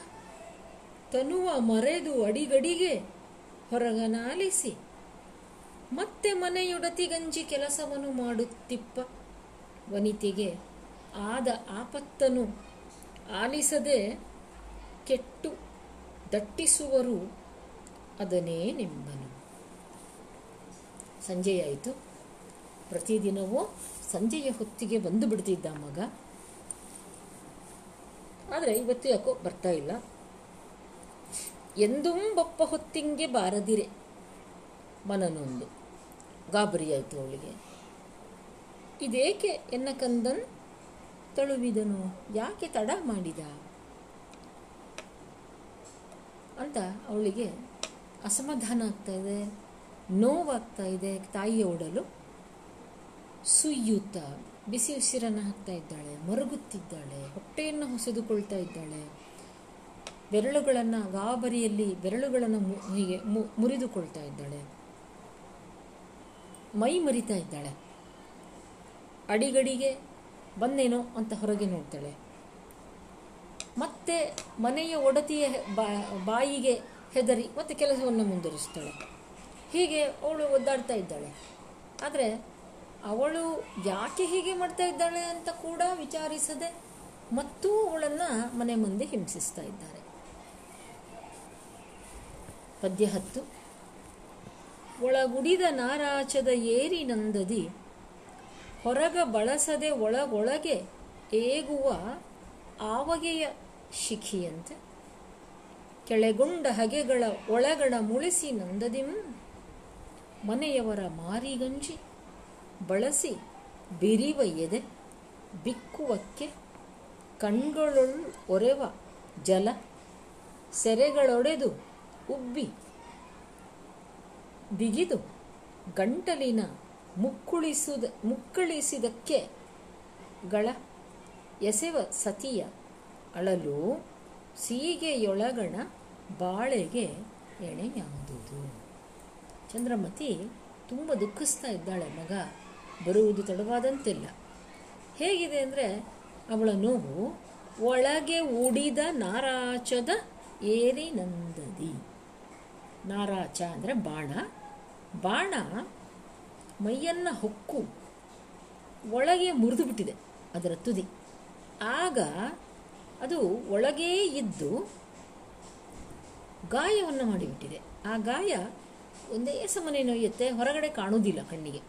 ತನುವ ಮರೆದು ಅಡಿಗಡಿಗೆ ಹೊರಗನಾಲಿಸಿ ಮತ್ತೆ ಮನೆಯೊಡತಿಗಂಜಿ ಕೆಲಸವನ್ನು ಮಾಡುತ್ತಿಪ್ಪ, ವನಿತೆಗೆ ಆದ ಆಪತ್ತನು ಆಲಿಸದೆ ಕೆಟ್ಟು ದಟ್ಟಿಸುವರು ಅದನ್ನೇ ನಿಮ್ಮನು ಸಂಜೆಯಾಯಿತು ಪ್ರತಿದಿನವೂ ಸಂಜೆಯ ಹೊತ್ತಿಗೆ ಬಂದು ಬಿಡ್ತಿದ್ದ ಮಗ. ಆದರೆ ಇವತ್ತು ಯಾಕೋ ಬರ್ತಾ ಇಲ್ಲ. ಎಂದೂ ಬಪ್ಪ ಹೊತ್ತಿಂಗೆ ಬಾರದಿರೆ. ಮನನೊಂದು ಗಾಬರಿಯಾಯಿತು ಅವಳಿಗೆ. ಇದೇಕೆ ಎನ್ನ ಕಂದನ್? ತಳುವಿದನು ಯಾಕೆ ತಡ ಮಾಡಿದ? ಅಂತ ಅವಳಿಗೆ ಅಸಮಾಧಾನ ಆಗ್ತಾ ಇದೆ, ನೋವಾಗ್ತಾ ಇದೆ, ತಾಯಿಯ ಓಡಲು ಸುಯ್ಯುತ್ತ, ಬಿಸಿ ಉಸಿರನ್ನು ಹಾಕ್ತಾ ಇದ್ದಾಳೆ, ಮರುಗುತ್ತಿದ್ದಾಳೆ, ಹೊಟ್ಟೆಯನ್ನು ಹೊಸೆದುಕೊಳ್ತಾ ಇದ್ದಾಳೆ. ಬೆರಳುಗಳನ್ನು, ಗಾಬರಿಯಲ್ಲಿ ಬೆರಳುಗಳನ್ನು ಹೀಗೆ ಮುರಿದುಕೊಳ್ತಾ ಇದ್ದಾಳೆ. ಮೈ ಮರಿತಾ ಇದ್ದಾಳೆ. ಅಡಿಗಡಿಗೆ ಬಂದೇನೋ ಅಂತ ಹೊರಗೆ ನೋಡ್ತಾಳೆ. ಮತ್ತೆ ಮನೆಯ ಒಡತಿಯ ಬಾಯಿಗೆ ಹೆದರಿ ಮತ್ತೆ ಕೆಲಸವನ್ನು ಮುಂದುವರಿಸ್ತಾಳೆ. ಹೀಗೆ ಅವಳು ಒದ್ದಾಡ್ತಾ ಇದ್ದಾಳೆ. ಆದರೆ ಅವಳು ಯಾಕೆ ಹೀಗೆ ಮಾಡ್ತಾ ಇದ್ದಾಳೆ ಅಂತ ಕೂಡ ವಿಚಾರಿಸದೆ ಮತ್ತೂ ಅವಳನ್ನು ಮನೆ ಮುಂದೆ ಹಿಂಸಿಸ್ತಾ ಇದ್ದಾರೆ. ಪದ್ಯ ಹತ್ತು. ಒಳಗುಡಿದ ನಾರಾಚದ ಏರಿ ನಂದದಿ ಹೊರಗ ಬಳಸದೆ ಒಳಗೊಳಗೆ ಏಗುವ ಆವಗೆಯ ಶಿಖಿಯಂತೆ. ಕೆಳೆಗೊಂಡ ಹಗೆಗಳ ಒಳಗಣ ಮುಳಿಸಿ ನಂದದಿಂ, ಮನೆಯವರ ಮಾರಿಗಂಜಿ, ಬಳಸಿ ಬಿರಿವ ಎದೆ, ಬಿಕ್ಕುವಕ್ಕೆ ಕಣ್ಗಳೊಳ್ ಒರೆವ ಜಲ, ಸೆರೆಗಳೊಡೆದು ಉಬ್ಬಿ ಬಿಗಿದು ಗಂಟಲಿನ ಮುಕ್ಕುಳಿಸುದ, ಮುಕ್ಕಳಿಸಿದಕ್ಕೆ ಗಳ ಎಸೆವ ಸತಿಯ ಅಳಲು ಸೀಗೆಯೊಳಗಣ ಬಾಳೆಗೆ ಎಣೆಯಾದುದು. ಚಂದ್ರಮತಿ ತುಂಬ ದುಃಖಿಸ್ತಾ ಇದ್ದಾಳೆ, ಮಗ. ಬರುವುದು ತಡವಾದಂತಿಲ್ಲ. ಹೇಗಿದೆ ಅಂದರೆ, ಅವಳ ನೋವು ಒಳಗೆ ಉಡಿದ ನಾರಾಚದ ಏರಿನಂದದಿ. ನಾರಾಚ ಅಂದರೆ ಬಾಣ. ಬಾಣ ಮೈಯನ್ನು ಹೊಕ್ಕು, ಒಳಗೆ ಮುರಿದು ಬಿಟ್ಟಿದೆ ಅದರ ತುದಿ. ಆಗ ಅದು ಒಳಗೇ ಇದ್ದು ಗಾಯವನ್ನು ಮಾಡಿಬಿಟ್ಟಿದೆ. ಆ ಗಾಯ ಒಂದೇ ಸಮನೆ ನೋಯುತ್ತೆ, ಹೊರಗಡೆ ಕಾಣುವುದಿಲ್ಲ ಕಣ್ಣಿಗೆ.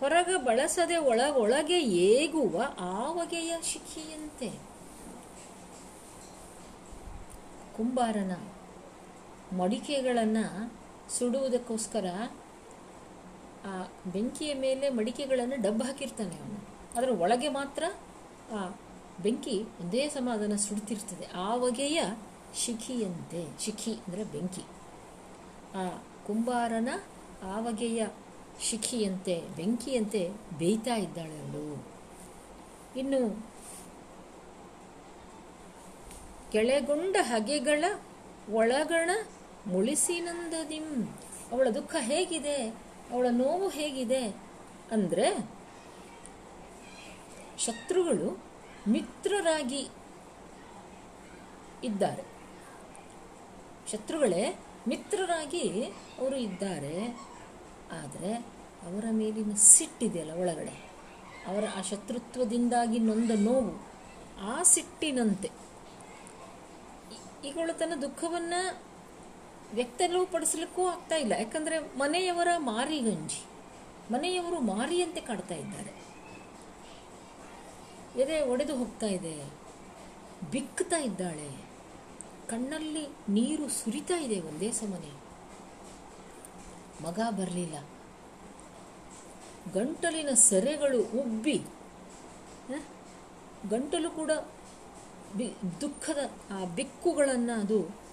ಹೊರಗ ಬಳಸದೆ ಒಳಗೆ ಏಗುವ ಆವಗೆಯ ಶಿಖಿಯಂತೆ. ಕುಂಬಾರನ ಮಡಿಕೆಗಳನ್ನು ಸುಡುವುದಕ್ಕೋಸ್ಕರ ಆ ಬೆಂಕಿಯ ಮೇಲೆ ಮಡಿಕೆಗಳನ್ನು ಡಬ್ಬ ಹಾಕಿರ್ತಾನೆ ಅವನು. ಅದರ ಒಳಗೆ ಮಾತ್ರ ಆ ಬೆಂಕಿ ಒಂದೇ ಸಮ ಅದನ್ನು ಸುಡ್ತಿರ್ತದೆ. ಆ ಬಗೆಯ ಶಿಖಿಯಂತೆ. ಶಿಖಿ ಅಂದರೆ ಬೆಂಕಿ. ಆ ಕುಂಬಾರನ ಆವಗೆಯ ಶಿಖಿಯಂತೆ, ಬೆಂಕಿಯಂತೆ ಬೇಯ್ತಾ ಇದ್ದಾಳೆ ಅವಳು. ಇನ್ನು ಕೆಳಗೊಂಡ ಹಗೆಗಳ ಒಳಗಣ ಮುಳಿಸಿನಂದದಿಂ. ಅವಳ ದುಃಖ ಹೇಗಿದೆ? ಅವಳ ನೋವು ಹೇಗಿದೆ ಅಂದರೆ ಶತ್ರುಗಳು ಮಿತ್ರರಾಗಿ ಇದ್ದಾರೆ. ಶತ್ರುಗಳೇ ಮಿತ್ರರಾಗಿ ಅವರು ಇದ್ದಾರೆ. ಆದರೆ ಅವರ ಮೇಲಿನ ಸಿಟ್ಟಿದೆಯಲ್ಲ ಒಳಗಡೆ. ಅವರ ಆ ಶತ್ರುತ್ವದಿಂದಾಗಿ ನೊಂದ ನೋವು ಆ ಸಿಟ್ಟಿನಂತೆ. ಈಗಳು ತನ್ನ ದುಃಖವನ್ನು ವ್ಯಕ್ತಪಡಿಸಲಿಕ್ಕೂ ಆಗ್ತಾ ಇಲ್ಲ. ಯಾಕಂದರೆ ಮನೆಯವರ ಮಾರಿಗಂಜಿ ಮನೆಯವರು ಮಾರಿಯಂತೆ ಕಾಡ್ತಾ ಇದ್ದಾರೆ. ಎದೆ ಒಡೆದು ಹೋಗ್ತಾ ಇದೆ. ಬಿಕ್ಕುತ್ತಾ ಇದ್ದಾಳೆ. ಕಣ್ಣಲ್ಲಿ ನೀರು ಸುರಿತಾ ಇದೆ ಒಂದೇ ಸಮನೆ. ಮಗ ಬರಲಿಲ್ಲ. ಗಂಟಲಿನ ಸೆರೆಗಳು ಉಬ್ಬಿ? ಗಂಟಲು ಕೂಡ ಬಿ ದುಃಖದ ಆ ಬಿಕ್ಕುಗಳನ್ನು ಅದು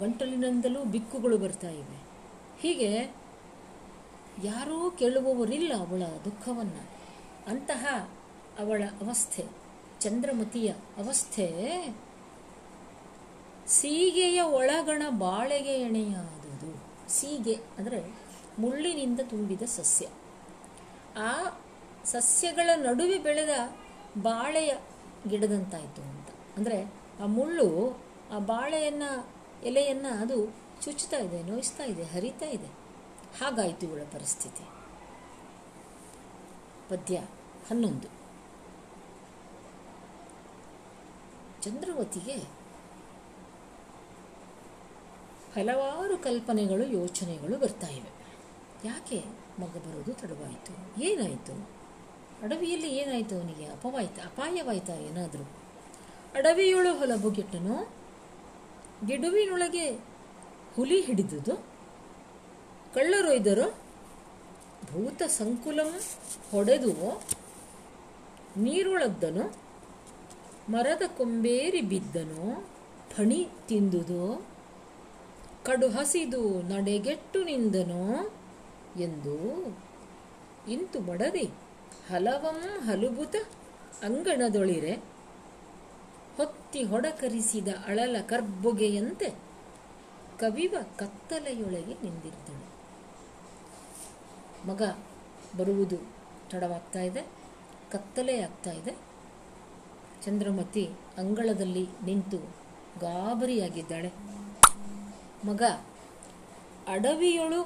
ಗಂಟಲಿನಿಂದಲೂ ಬಿಕ್ಕುಗಳು ಬರ್ತಾ ಇವೆ. ಹೀಗೆ ಯಾರೂ ಕೇಳುವವರಿಲ್ಲ ಅವಳ ದುಃಖವನ್ನು. ಅಂತಹ ಅವಳ ಅವಸ್ಥೆ, ಚಂದ್ರಮತಿಯ ಅವಸ್ಥೆ, ಸೀಗೆಯ ಒಳಗಣ ಬಾಳೆಗೆ ಎಣೆಯಾದುದು. ಸೀಗೆ ಅಂದರೆ ಮುಳ್ಳಿನಿಂದ ತುಂಬಿದ ಸಸ್ಯ. ಆ ಸಸ್ಯಗಳ ನಡುವೆ ಬೆಳೆದ ಬಾಳೆಯ ಗಿಡದಂತಾಯಿತು ಅಂತ. ಅಂದರೆ ಆ ಮುಳ್ಳು ಆ ಬಾಳೆಯನ್ನು ಎಲೆಯನ್ನು ಅದು ಚುಚ್ಚುತ್ತಾ ಇದೆ, ನೋಯಿಸ್ತಾ ಇದೆ, ಹರಿತಾ ಇದೆ. ಹಾಗಾಯಿತು ಇವಳ ಪರಿಸ್ಥಿತಿ. ಪದ್ಯ ಹನ್ನೊಂದು. ಚಂದ್ರವತಿಗೆ ಹಲವಾರು ಕಲ್ಪನೆಗಳು, ಯೋಚನೆಗಳು ಬರ್ತಾ ಇವೆ. ಯಾಕೆ ಮಗ ಬರೋದು ತಡವಾಯಿತು? ಏನಾಯಿತು? ಅಡವಿಯಲ್ಲಿ ಏನಾಯಿತು ಅವನಿಗೆ? ಅಪವಾಯ್ತ, ಅಪಾಯವಾಯ್ತಾ ಏನಾದರೂ? ಅಡವಿಯೊಳು ಹೊಲಬುಗೆಟ್ಟನು ಗಿಡುವಿನೊಳಗೆ ಹುಲಿ ಹಿಡಿದುದು, ಕಳ್ಳರೊಯ್ದರು, ಭೂತ ಸಂಕುಲಂ ಹೊಡೆದು ನೀರೊಳಗ್ದನು, ಮರದ ಕೊಂಬೇರಿ ಬಿದ್ದನು, ಫಣಿ ತಿಂದುದು, ಕಡು ಹಸಿದು ನಡೆಗೆಟ್ಟು ನಿಂದನು ಎಂದು ಇಂತು ಬಡದಿ ಹಲವಂ ಹಲುಬುತ ಅಂಗಣದೊಳಿರೆ. ಹೊತ್ತಿ ಹೊಡಕರಿಸಿದ ಅಳಲ ಕರ್ಬುಗೆಯಂತೆ ಕವಿವ ಕತ್ತಲೆಯೊಳಗೆ ನಿಂದಿರ್ದಳು ಮಗ ಬರುವುದು ತಡವಾಗ್ತಾ ಇದೆ, ಕತ್ತಲೆ ಆಗ್ತಾ ಇದೆ. ಚಂದ್ರಮತಿ ಅಂಗಳದಲ್ಲಿ ನಿಂತು ಗಾಬರಿಯಾಗಿದ್ದಾಳೆ. ಮಗ, ಅಡವಿಯೊಳು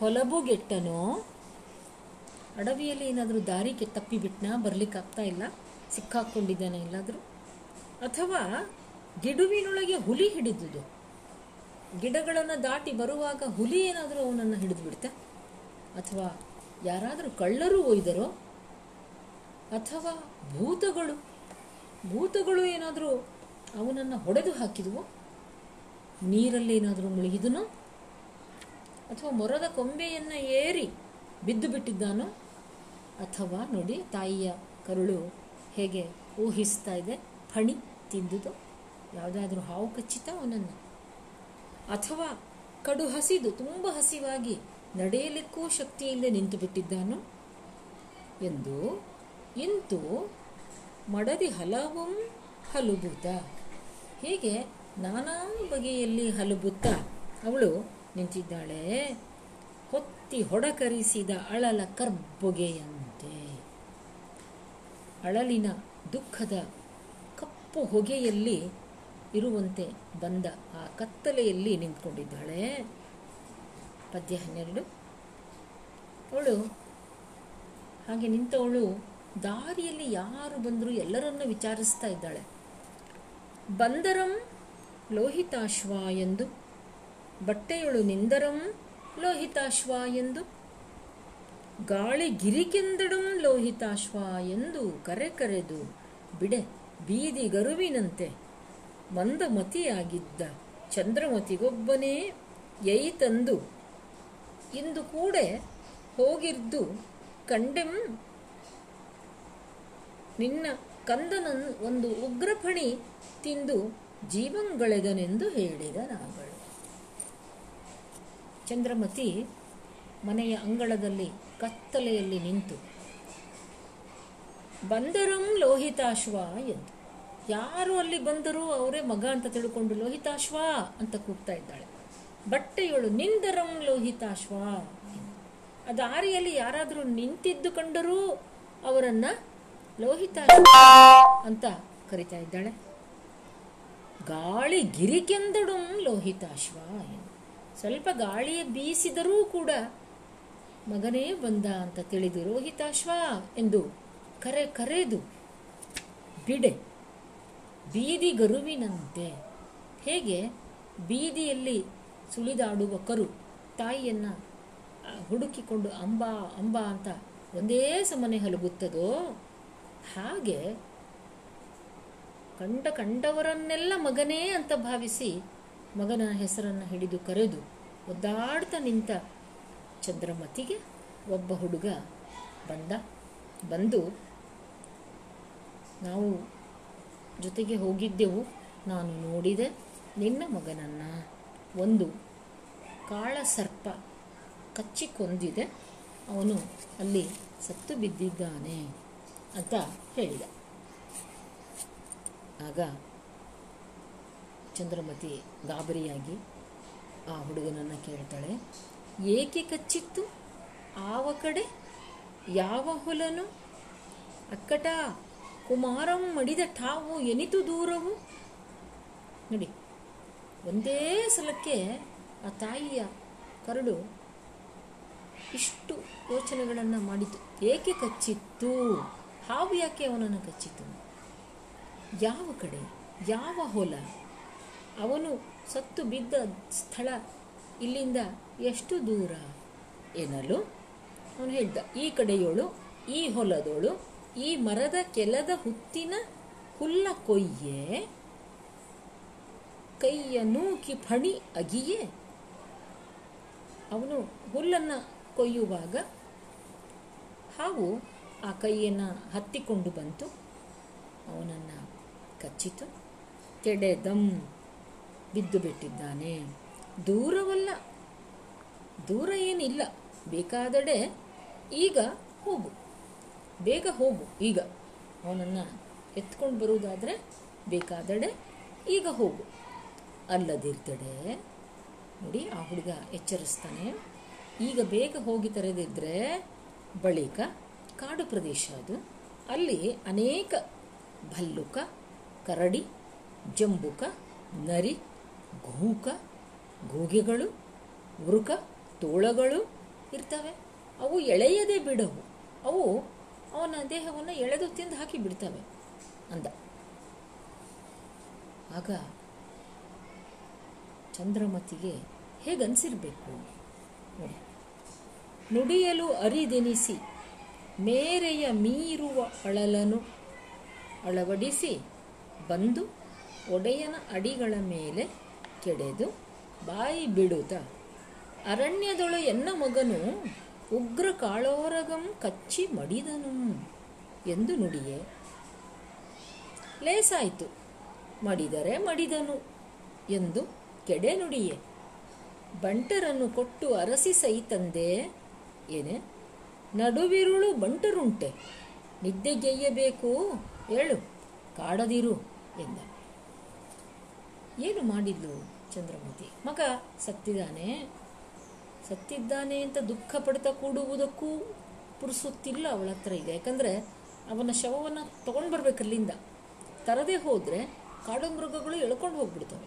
ಹೊಲಬುಗೆಟ್ಟನೋ? ಅಡವಿಯಲ್ಲಿ ಏನಾದರೂ ದಾರಿಗೆ ತಪ್ಪಿಬಿಟ್ನಾ? ಬರ್ಲಿಕ್ಕಾಗ್ತಾ ಇಲ್ಲ? ಸಿಕ್ಕಾಕೊಂಡಿದ್ದಾನೆ ಎಲ್ಲಾದರೂ? ಅಥವಾ ಗಿಡುವಿನೊಳಗೆ ಹುಲಿ ಹಿಡಿದುದು. ಗಿಡಗಳನ್ನು ದಾಟಿ ಬರುವಾಗ ಹುಲಿ ಏನಾದರೂ ಅವನನ್ನು ಹಿಡಿದು ಬಿಡ್ತಾ? ಅಥವಾ ಯಾರಾದರೂ ಕಳ್ಳರು ಒಯ್ದರೋ? ಅಥವಾ ಭೂತಗಳು? ಭೂತಗಳು ಏನಾದರೂ ಅವನನ್ನು ಹೊಡೆದು ಹಾಕಿದವು? ನೀರಲ್ಲಿ ಏನಾದರೂ ಮುಳುಗಿದನೋ? ಅಥವಾ ಮೊರದ ಕೊಂಬೆಯನ್ನು ಏರಿ ಬಿದ್ದು ಬಿಟ್ಟಿದ್ದಾನೋ? ಅಥವಾ ನೋಡಿ ತಾಯಿಯ ಕರುಳು ಹೇಗೆ ಊಹಿಸ್ತಾ ಇದೆ? ಫಣಿ. ತಿಂದುದು? ಯಾವುದಾದ್ರೂ ಹಾವು ಕಚ್ಚಿತ ಅವನನ್ನು? ಅಥವಾ ಕಡು ಹಸಿದು, ತುಂಬ ಹಸಿವಾಗಿ ನಡೆಯಲಿಕ್ಕೂ ಶಕ್ತಿಯಿಲ್ಲ ನಿಂತು ಬಿಟ್ಟಿದ್ದಾನು? ಎಂದು ಇಂತು ಮಡದಿ ಹಲವಂ ಹಲುಬುತ ಹೀಗೆ ನಾನಾ ಬಗೆಯಲ್ಲಿ ಹಲಬುತ್ತಾ ಅವಳು ನಿಂತಿದ್ದಾಳೆ. ಹೊತ್ತಿ ಹೊಡಕರಿಸಿದ ಅಳಲ ಕರ್ಬೊಗೆಯಂತೆ. ಅಳಲಿನ ದುಃಖದ ಕಪ್ಪು ಹೊಗೆಯಲ್ಲಿ ಇರುವಂತೆ ಬಂದ ಆ ಕತ್ತಲೆಯಲ್ಲಿ ನಿಂತ್ಕೊಂಡಿದ್ದಾಳೆ. ಪದ್ಯ ಹನ್ನೆರಡು. ಅವಳು ಹಾಗೆ ನಿಂತವಳು, ದಾರಿಯಲ್ಲಿ ಯಾರು ಬಂದರೂ ಎಲ್ಲರನ್ನು ವಿಚಾರಿಸ್ತಾ ಇದ್ದಾಳೆ. ಬಂದರಂ ಲೋಹಿತಾಶ್ವ ಎಂದು ಬಟ್ಟೆಯೊಳು ನಿಂದರಂ ಲೋಹಿತಾಶ್ವ ಎಂದು ಗಾಳಿ ಗಿರಿಕೆಂದಡಂ ಲೋಹಿತಾಶ್ವ ಎಂದು ಕರೆ ಕರೆದು ಬಿಡೆ. ಬೀದಿ ಗರುವಿನಂತೆ ಮಂದಮತಿಯಾಗಿದ್ದ ಚಂದ್ರಮತಿಗೊಬ್ಬನೇ ಯೈ ತಂದು ಇಂದು ಕೂಡ ಹೋಗಿರ್ದು ಕಂಡೆಂ ನಿನ್ನ ಕಂದನನ್ನು ಒಂದು ಉಗ್ರಫಣಿ ತಿಂದು ಜೀವಂಗಳೆದನೆಂದು ಹೇಳಿದ ನಾಗಳು ಚಂದ್ರಮತಿ ಮನೆಯ ಅಂಗಳದಲ್ಲಿ ಕತ್ತಲೆಯಲ್ಲಿ ನಿಂತು ಬಂದರಂ ಲೋಹಿತಾಶ್ವ ಎಂದು ಯಾರು ಅಲ್ಲಿ ಬಂದರೂ ಅವರೇ ಮಗ ಅಂತ ತಿಳ್ಕೊಂಡು ಲೋಹಿತಾಶ್ವ ಅಂತ ಕೂಗ್ತಾ ಇದ್ದಾಳೆ ಬಟ್ಟೆಯೊಳು ನಿಂದರಂ ಲೋಹಿತಾಶ್ವ. ಆ ದಾರಿಯಲ್ಲಿ ಯಾರಾದರೂ ನಿಂತಿದ್ದು ಕಂಡರೂ ಅವರನ್ನ ಲೋಹಿತಾಶ್ವ ಅಂತ ಕರಿತಾ ಇದ್ದಾಳೆ ಗಾಳಿ ಗಿರಿಕೆಂದಡು ಲೋಹಿತಾಶ್ವ. ಸ್ವಲ್ಪ ಗಾಳಿಯ ಬೀಸಿದರೂ ಕೂಡ ಮಗನೇ ಬಂದ ಅಂತ ತಿಳಿದು ಲೋಹಿತಾಶ್ವ ಎಂದು ಕರೆ ಕರೆದು ಬಿಡೆ. ಬೀದಿ ಗರುವಿನಂತೆ. ಹೇಗೆ? ಬೀದಿಯಲ್ಲಿ ಸುಳಿದಾಡುವ ಕರು ತಾಯಿಯನ್ನು ಹುಡುಕಿಕೊಂಡು ಅಂಬಾ ಅಂಬಾ ಅಂತ ಒಂದೇ ಸಮನೆ ಹಲಗುತ್ತದೋ? ಹಾಗೆ ಕಂಡ ಕಂಡವರನ್ನೆಲ್ಲ ಮಗನೇ ಅಂತ ಭಾವಿಸಿ ಮಗನ ಹೆಸರನ್ನು ಹಿಡಿದು ಕರೆದು ಒದ್ದಾಡ್ತಾ ನಿಂತ ಚಂದ್ರಮತಿಗೆ ಒಬ್ಬ ಹುಡುಗ ಬಂದ. ಬಂದು ನಾವು ಜೊತೆಗೆ ಹೋಗಿದ್ದೆವು. ನಾನು ನೋಡಿದೆ, ನಿನ್ನ ಮಗನನ್ನ ಒಂದು ಕಾಳ ಸರ್ಪ ಕಚ್ಚಿ ಕೊಂದಿದೆ. ಅವನು ಅಲ್ಲಿ ಸತ್ತು ಬಿದ್ದಿದ್ದಾನೆ ಅಂತ ಹೇಳಿದ. ಆಗ ಚಂದ್ರಮತಿ ಗಾಬರಿಯಾಗಿ ಆ ಹುಡುಗನನ್ನು ಕೇಳ್ತಾಳೆ, ಏಕೆ ಕಚ್ಚಿತ್ತು? ಆವ ಕಡೆ ಯಾವ ಹೊಲನು? ಅಕ್ಕಟ ಕುಮಾರಂ ಮಡಿದ ಠಾವು ಎನಿತು ದೂರವು? ನೋಡಿ, ಒಂದೇ ಸಲಕ್ಕೆ ಆ ತಾಯಿಯ ಕರಡು ಇಷ್ಟು ಯೋಚನೆಗಳನ್ನು ಮಾಡಿತು ಏಕೆ ಕಚ್ಚಿತ್ತು? ಹಾವು ಯಾಕೆ ಅವನನ್ನು ಕಚ್ಚಿತು ಯಾವ ಕಡೆ, ಯಾವ ಹೊಲ? ಅವನು ಸತ್ತು ಬಿದ್ದ ಸ್ಥಳ ಇಲ್ಲಿಂದ ಎಷ್ಟು ದೂರ? ಎನ್ನಲು ಅವನು ಹೇಳ್ದ, ಈ ಕಡೆಯೋಳು, ಈ ಹೊಲದೋಳು ಈ ಮರದ ಕೆಲದ ಹುತ್ತಿನ ಹುಲ್ಲ ಕೊಯ್ಯೆ, ಕೈಯ ನೂಕಿ ಫಣಿ ಅಗಿಯೇ. ಅವನು ಹುಲ್ಲನ್ನು ಕೊಯ್ಯುವಾಗ ಹಾವು ಆ ಕೈಯನ್ನು ಹತ್ತಿಕೊಂಡು ಬಂತು. ಅವನನ್ನು ಕಚ್ಚಿತು. ಕೆಡೆದಂ ಬಿದ್ದು ಬಿಟ್ಟಿದ್ದಾನೆ. ದೂರವಲ್ಲ, ದೂರ ಏನಿಲ್ಲ, ಬೇಕಾದಡೆ ಈಗ ಹೋಗು. ಬೇಗ ಹೋಗು. ಈಗ ಅವನನ್ನು ಎತ್ಕೊಂಡು ಬರುವುದಾದರೆ ಬೇಕಾದಡೆ ಈಗ ಹೋಗು. ಅಲ್ಲದಿರ್ತಡೆ, ನೋಡಿ ಆ ಹುಡುಗ ಎಚ್ಚರಿಸ್ತಾನೆ. ಈಗ ಬೇಗ ಹೋಗಿ ತರೆದಿದ್ದರೆ ಬಳಿಕ ಕಾಡು ಪ್ರದೇಶ ಅದು. ಅಲ್ಲಿ ಅನೇಕ ಭಲ್ಲುಕ, ಕರಡಿ, ಜಂಬುಕ, ನರಿ ಘೂಕ ಗೂಗೆಗಳು ಉರುಕ ತೋಳಗಳು ಇರ್ತವೆ. ಅವು ಎಳೆಯದೇ ಬಿಡವು. ಅವು ಅವನ ದೇಹವನ್ನು ಎಳೆದು ತಿಂದು ಹಾಕಿ ಬಿಡ್ತವೆ ಅಂದ. ಆಗ ಚಂದ್ರಮತಿಗೆ ಹೇಗನ್ಸಿರ್ಬೇಕು? ನೋಡಿ. ನುಡಿಯಲು ಅರಿದೆನಿಸಿ, ಮೇರೆಯ ಮೀರುವ ಅಳಲನು ಅಳವಡಿಸಿ, ಬಂದು ಒಡೆಯನ ಅಡಿಗಳ ಮೇಲೆ ಕೆಡೆದು ಬಾಯಿ ಬಿಡುತ್ತ ಅರಣ್ಯದೊಳು ಎನ್ನ ಮಗನು ಉಗ್ರ ಕಾಳೋರಗಂ ಕಚ್ಚಿ ಮಡಿದನು ಎಂದು ನುಡಿಯೆ. ಲೇಸಾಯಿತು. ಮಡಿದರೆ ಮಡಿದನು ಎಂದು ಕೆಡೆ ನುಡಿಯೆ. ಬಂಟರನ್ನು ಕೊಟ್ಟು ಅರಸಿ ಸೈ ತಂದೆ ಏನೇ? ನಡುವಿರುಳು ಬಂಟರುಂಟೆ. ನಿದ್ದೆಗೆಯ್ಯಬೇಕು ಹೇಳು ಕಾಡದಿರು ಎಂದ. ಏನು ಮಾಡಿದ್ಲು ಚಂದ್ರಮತಿ? ಮಗ ಸತ್ತಿದ್ದಾನೆ ಸತ್ತಿದ್ದಾನೆ ಅಂತ ದುಃಖ ಪಡ್ತಾ ಕೂಡುವುದಕ್ಕೂ ಪುರುಸುತ್ತಿಲ್ಲ ಅವಳ ಹತ್ರ ಇದೆ. ಯಾಕಂದರೆ ಅವನ ಶವವನ್ನು ತಗೊಂಡು ಬರ್ಬೇಕು ಅಲ್ಲಿಂದ ತರದೇ ಹೋದರೆ ಕಾಡು ಮೃಗಗಳು ಎಳ್ಕೊಂಡು ಹೋಗ್ಬಿಡ್ತವೆ.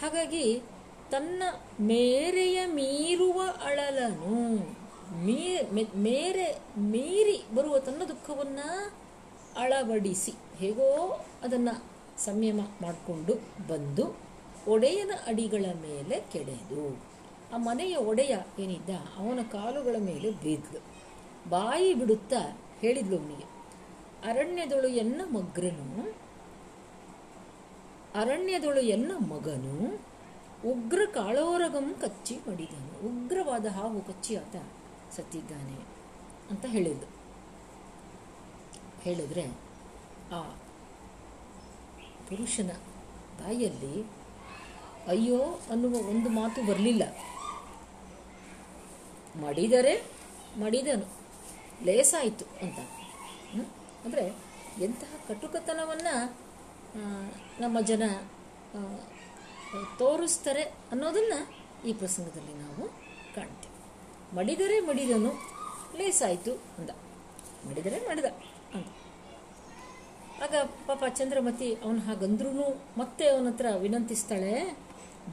ಹಾಗಾಗಿ ತನ್ನ ಮೇರೆಯ ಮೀರುವ ಅಳಲನು ಮೀ ಮೇರೆ ಮೀರಿ ಬರುವ ತನ್ನ ದುಃಖವನ್ನು ಅಳವಡಿಸಿ. ಹೇಗೋ ಅದನ್ನು ಸಂಯಮ ಮಾಡಿಕೊಂಡು ಬಂದು ಒಡೆಯನ ಅಡಿಗಳ ಮೇಲೆ ಕೆಡೆದು. ಆ ಮನೆಯ ಒಡೆಯ ಏನಿದ್ದ, ಅವನ ಕಾಲುಗಳ ಮೇಲೆ ಬೀದ್ಲು ಬಾಯಿ ಬಿಡುತ್ತಾ ಹೇಳಿದ್ಲು ಅವನಿಗೆ, ಅರಣ್ಯದೊಳು ಎನ್ನ ಮಗ್ರನು? ಅರಣ್ಯದೊಳು ಎನ್ನ ಮಗನು? ಉಗ್ರ ಕಾಳೋರಗಂ ಕಚ್ಚಿ ಮಡಿದನು. ಉಗ್ರವಾದ ಹಾವು ಕಚ್ಚಿ ಆತ ಸತ್ತಿದ್ದಾನೆ ಅಂತ ಹೇಳಿದ್ಲು. ಹೇಳಿದ್ರೆ, ಆ ಪುರುಷನ ಬಾಯಲ್ಲಿ, ಅಯ್ಯೋ ಅನ್ನುವ ಒಂದು ಮಾತು ಬರಲಿಲ್ಲ. ಮಡಿದರೆ ಮಡಿದನು. ಲೇಸಾಯಿತು ಅಂತ. ಅಂದರೆ ಎಂತಹ ಕಟುಕತನವನ್ನು ನಮ್ಮ ಜನ ತೋರಿಸ್ತಾರೆ ಅನ್ನೋದನ್ನು ಈ ಪ್ರಸಂಗದಲ್ಲಿ ನಾವು ಕಾಣ್ತೇವೆ. ಮಡಿದರೆ ಮಡಿದನು, ಲೇಸಾಯಿತು ಅಂದ. ಮಡಿದರೆ ಮಡಿದ ಅಂತ ಆಗ ಪಾಪ ಚಂದ್ರಮತಿ ಅವನು ಹಾಗಂದ್ರೂ ಮತ್ತೆ ಅವನ ಹತ್ರ ವಿನಂತಿಸ್ತಾಳೆ,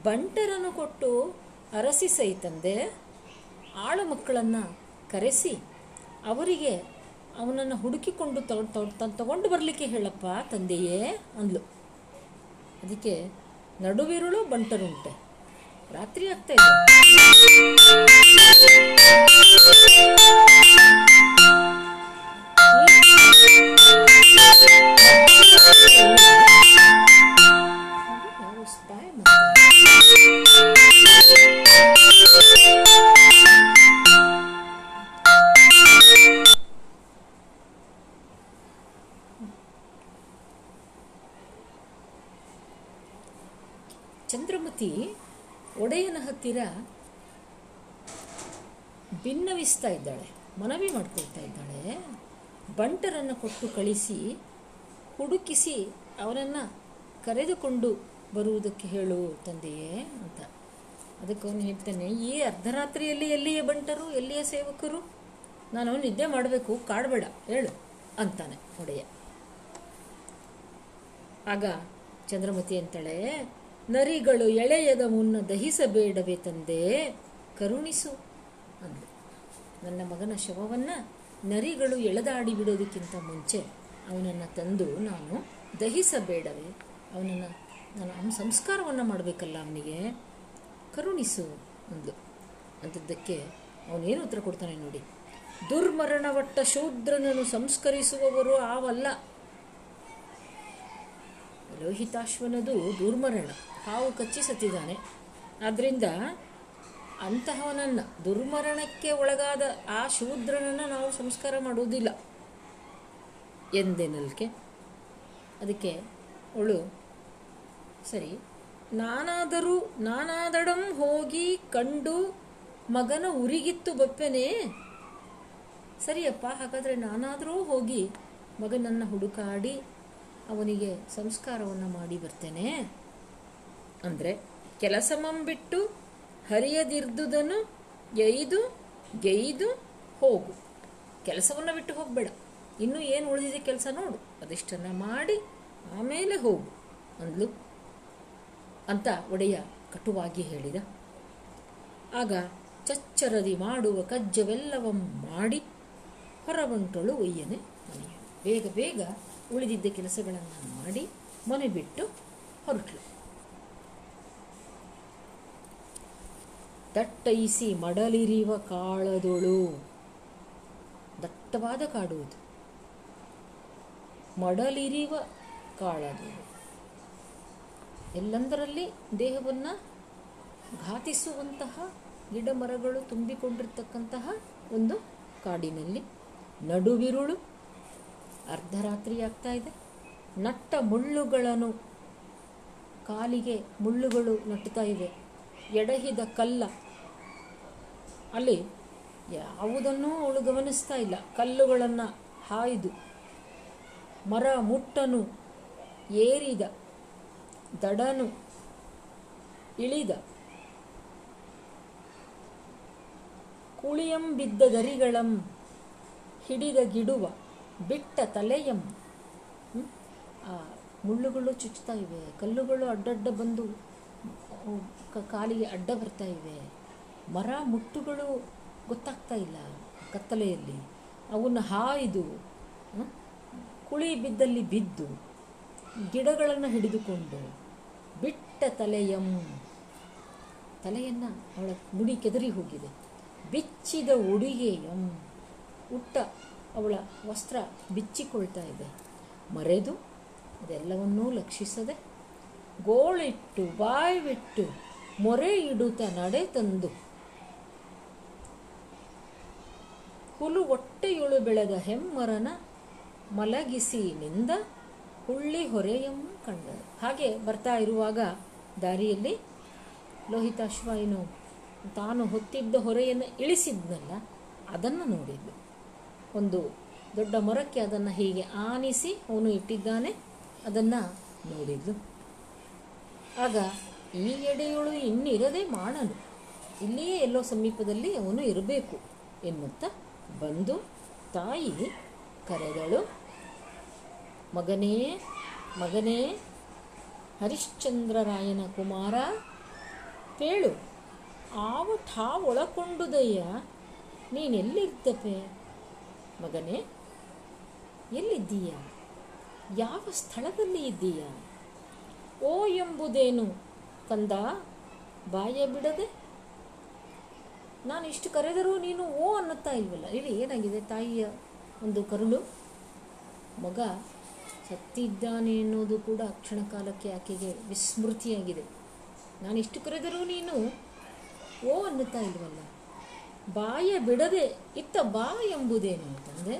ಬಂಟರನ್ನು ಕೊಟ್ಟು ಅರಸಿ ಸಹಿತಂದೆ ಆಳು ಮಕ್ಕಳನ್ನು ಕರೆಸಿ ಅವರಿಗೆ ಅವನನ್ನು ಹುಡುಕಿಕೊಂಡು ತಗೊಂಡು ಬರಲಿಕ್ಕೆ ಹೇಳಪ್ಪ ತಂದೆಯೇ ಅಂದ್ಲು. ಅದಕ್ಕೆ ನಡುವಿರುಳು ಬಂಟರುಂಟೆ ರಾತ್ರಿ ಆಗ್ತಾ ಇದೆ. ಹತ್ತಿರ ಭಿನ್ನವಿಸ್ತಾ ಇದ್ದಾಳೆ, ಮನವಿ ಮಾಡ್ಕೊಳ್ತಾ ಇದ್ದಾಳೆ. ಬಂಟರನ್ನು ಕೊಟ್ಟು ಕಳಿಸಿ, ಹುಡುಕಿಸಿ ಅವರನ್ನು ಕರೆದುಕೊಂಡು ಬರುವುದಕ್ಕೆ ಹೇಳು ತಂದೆಯೇ ಅಂತ. ಅದಕ್ಕೆ ಅವನು ಹೇಳ್ತಾನೆ ಈ ಅರ್ಧರಾತ್ರಿಯಲ್ಲಿ ಎಲ್ಲಿಯೇ ಬಂಟರು, ಎಲ್ಲಿಯ ಸೇವಕರು? ನಾನು ನಿದ್ದೆ ಮಾಡಬೇಕು, ಕಾಡಬೇಡ, ಹೇಳು, ಅಂತಾನೆ ಒಡೆಯ. ಆಗ ಚಂದ್ರಮತಿ ಅಂತಾಳೆ ನರಿಗಳು ಎಳೆಯದ ಮುನ್ನ ದಹಿಸಬೇಡವೇ ತಂದೆ, ಕರುಣಿಸು ಅಂದು. ನನ್ನ ಮಗನ ಶವವನ್ನು ನರಿಗಳು ಎಳೆದಾಡಿ ಬಿಡೋದಕ್ಕಿಂತ ಮುಂಚೆ ಅವನನ್ನು ತಂದು ನಾನು ದಹಿಸಬೇಡವೇ. ಅವನನ್ನು ನಾನು ಅವನ ಸಂಸ್ಕಾರವನ್ನು ಮಾಡಬೇಕಲ್ಲ ಅವನಿಗೆ? ಕರುಣಿಸು ಅಂದು. ಅಂಥದ್ದಕ್ಕೆ ಅವನೇನು ಉತ್ತರ ಕೊಡ್ತಾನೆ ನೋಡಿ. ದುರ್ಮರಣವಟ್ಟ ಶೂದ್ರನನ್ನು ಸಂಸ್ಕರಿಸುವವರು ಆವಲ್ಲ. ಲೋಹಿತಾಶ್ವನದು ದುರ್ಮರಣ. ಹಾವು ಕಚ್ಚಿ ಸತ್ತಿದ್ದಾನೆ ಆದ್ದರಿಂದ ಅಂತಹವನನ್ನು, ದುರ್ಮರಣಕ್ಕೆ ಒಳಗಾದ ಆ ಶೂದ್ರನನ್ನು ನಾವು ಸಂಸ್ಕಾರ ಮಾಡುವುದಿಲ್ಲ. ಎಂದೆನಲ್ಕೆ? ಅದಕ್ಕೆ ಅವಳು, ಸರಿ, ನಾನಾದರೂ ನಾನಾದಡಂ ಹೋಗಿ ಕಂಡು ಮಗನ ಉರಿಗಿತ್ತು ಬಪ್ಪೆನೇ? ಸರಿಯಪ್ಪ, ಹಾಗಾದರೆ ನಾನಾದರೂ ಹೋಗಿ ಮಗನನ್ನು ಹುಡುಕಾಡಿ ಅವನಿಗೆ ಸಂಸ್ಕಾರವನ್ನು ಮಾಡಿ ಬರ್ತೇನೆ. ಅಂದರೆ ಕೆಲಸಮಂ ಬಿಟ್ಟು ಹರಿಯದಿರ್ದುದನ್ನು ಎಯ್ದು, ಗೆಯ್ದು ಹೋಗು. ಕೆಲಸವನ್ನು ಬಿಟ್ಟು ಹೋಗಬೇಡ. ಇನ್ನೂ ಏನು ಉಳಿದಿದೆ ಕೆಲಸ ನೋಡು. ಅದಿಷ್ಟನ್ನು ಮಾಡಿ ಆಮೇಲೆ ಹೋಗು ಅಂದ್ಲು. ಅಂತ ಒಡೆಯ ಕಟುವಾಗಿ ಹೇಳಿದ. ಆಗ ಚಚ್ಚರದಿ ಮಾಡುವ ಕಜ್ಜವೆಲ್ಲವ ಮಾಡಿ ಹೊರಬಂಟಳು ಒಯ್ಯನೆ ಬೇಗ ಬೇಗ ಉಳಿದಿದ್ದ ಕೆಲಸಗಳನ್ನು ಮಾಡಿ ಮನೆ ಬಿಟ್ಟು ಹೊರಟಳು ದಟ್ಟೈಸಿ ಮಡಲಿರಿವ ಕಾಳದೊಳು. ದಟ್ಟವಾದ ಕಾಡು ಇದು. ಮಡಲಿರಿವ ಕಾಳದೊಳು ಎಲ್ಲಂದರಲ್ಲಿ ದೇಹವನ್ನು ಘಾತಿಸುವಂತಹ ಗಿಡ ಮರಗಳು ತುಂಬಿಕೊಂಡಿರ್ತಕ್ಕಂತಹ ಒಂದು ಕಾಡಿನಲ್ಲಿ ನಡುವಿರುಳು. ಆಗ್ತಾ ಇದೆ. ನಟ್ಟ ಮುಳ್ಳುಗಳನ್ನು, ಕಾಲಿಗೆ ಮುಳ್ಳುಗಳು ನಟ್ಟುತ್ತಾ ಇವೆ ಎಡಹಿದ ಕಲ್ಲ. ಅಲ್ಲಿ ಯಾವುದನ್ನೂ ಅವಳು ಗಮನಿಸ್ತಾ ಇಲ್ಲ. ಕಲ್ಲುಗಳನ್ನು ಹಾಯ್ದು ಮರ ಮುಟ್ಟನು, ಏರಿದ, ದಡನು, ಇಳಿದ ಕುಳಿಯಂ ಬಿದ್ದ ಗರಿಗಳಂ ಹಿಡಿದ ಗಿಡುವ. ಬಿಟ್ಟ ತಲೆಯಂ. ಮುಳ್ಳುಗಳು ಚುಚ್ತಾ ಇವೆ, ಕಲ್ಲುಗಳು ಅಡ್ಡಡ್ಡ ಬಂದು ಕಾಲಿಗೆ ಅಡ್ಡ ಬರ್ತಾ ಇವೆ. ಮರ ಮುಟ್ಟುಗಳು ಗೊತ್ತಾಗ್ತಾ ಇಲ್ಲ ಕತ್ತಲೆಯಲ್ಲಿ. ಅವನ್ನು ಹಾಯ್ದು ಕುಳಿ ಬಿದ್ದಲ್ಲಿ ಬಿದ್ದು, ಗಿಡಗಳನ್ನು ಹಿಡಿದುಕೊಂಡು, ಬಿಟ್ಟ ತಲೆಯಂ. ತಲೆಯನ್ನು ಅವಳ ಮುಡಿ ಕೆದರಿ ಹೋಗಿದೆ. ಬಿಚ್ಚಿದ ಉಡುಗೆಯಂ. ಉಟ್ಟ ಅವಳ ವಸ್ತ್ರ ಬಿಚ್ಚಿಕೊಳ್ತಾ ಇದೆ. ಮರೆದು ಅದೆಲ್ಲವನ್ನೂ ಲಕ್ಷಿಸದೆ ಗೋಳಿಟ್ಟು ಬಾಯ್ಬಿಟ್ಟು ಮೊರೆ ಇಡುತ್ತ ನಡೆ ತಂದು. ಹುಲು ಹೊಟ್ಟೆಯೊಳು ಬೆಳೆದ ಹೆಮ್ಮರನ ಮಲಗಿಸಿ ನಿಂದ ಹುಳ್ಳಿ ಹೊರೆಯಮ್ಮ ಕಂಡಳು. ಹಾಗೆ ಬರ್ತಾ ಇರುವಾಗ ದಾರಿಯಲ್ಲಿ ಲೋಹಿತಾಶ್ವ ಏನು ತಾನು ಹೊತ್ತಿದ್ದ ಹೊರೆಯನ್ನು ಇಳಿಸಿದ್ನಲ್ಲ, ಅದನ್ನು ನೋಡಿದ್ಲು. ಒಂದು ದೊಡ್ಡ ಮರಕ್ಕೆ ಅದನ್ನು ಹೀಗೆ ಆನಿಸಿ ಅವನು ಇಟ್ಟಿದ್ದಾನೆ. ಅದನ್ನು ನೋಡಿದ್ಲು. ಆಗ ಈ ಎಡೆಯೊಳು ಇನ್ನಿರದೆ ಮಾಡನು ಇಲ್ಲಿಯೇ ಎಲ್ಲೋ ಸಮೀಪದಲ್ಲಿ ಅವನು ಇರಬೇಕು ಎನ್ನುತ್ತಾ ಬಂದು ತಾಯಿ ಕರೆದಳು, ಮಗನೇ ಮಗನೇ ಹರಿಶ್ಚಂದ್ರರಾಯನ ಕುಮಾರ ಪೇಳು ಒಳಕೊಂಡುದಯ್ಯ ನೀನೆಲ್ಲಿದ್ದಪೆ ಮಗನೇ, ಎಲ್ಲಿದ್ದೀಯ? ಯಾವ ಸ್ಥಳದಲ್ಲಿ ಇದ್ದೀಯ? ಓ ಎಂಬುದೇನು? ಕಂದ, ಬಾಯ ಬಿಡದೆ? ನಾನು ಇಷ್ಟು ಕರೆದರೂ ನೀನು ಓ ಅನ್ನುತ್ತಾ ಇಲ್ವಲ್ಲ? ಇಲ್ಲಿ ಏನಾಗಿದೆ ತಾಯಿಯ ಒಂದು ಕರುಳು? ಮಗ ಸತ್ತಿದ್ದಾನೆ ಎನ್ನುವುದು ಕೂಡ ಕ್ಷಣ ಕಾಲಕ್ಕೆ ಆಕೆಗೆ ವಿಸ್ಮೃತಿಯಾಗಿದೆ. ನಾನು ಇಷ್ಟು ಕರೆದರೂ ನೀನು ಓ ಅನ್ನುತ್ತಾ ಇಲ್ವಲ್ಲ? ಬಾಯ ಬಿಡದೆ ಇತ್ತ ಬಾ ಎಂಬುದೇನು ಅಂತಂದೆ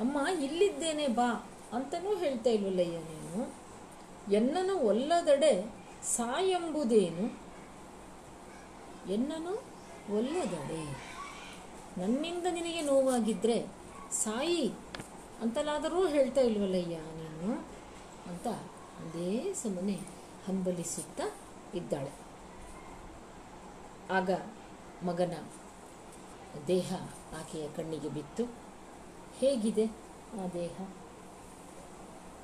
ಅಮ್ಮ, ಇಲ್ಲಿದ್ದೇನೆ ಬಾ ಅಂತನೂ ಹೇಳ್ತಾ ಇಲ್ವಲ್ಲಯ್ಯ ನೀನು. ಎನ್ನನು ಒಲ್ಲದಡೆ ಸಾ ಎಂಬುದೇನು ಎನ್ನನು ಒಲ್ಲದಡೆ. ನನ್ನಿಂದ ನಿನಗೆ ನೋವಾಗಿದ್ರೆ ಸಾಯಿ ಅಂತಲಾದರೂ ಹೇಳ್ತಾ ಇಲ್ವಲ್ಲಯ್ಯ ನೀನು? ಅಂತ ಅದೇ ಸುಮ್ಮನೆ ಹಂಬಲಿಸುತ್ತಾ ಇದ್ದಾಳೆ. ಆಗ ಮಗನ ದೇಹ ಆಕೆಯ ಕಣ್ಣಿಗೆ ಬಿತ್ತು. ಹೇಗಿದೆ ಆ ದೇಹ?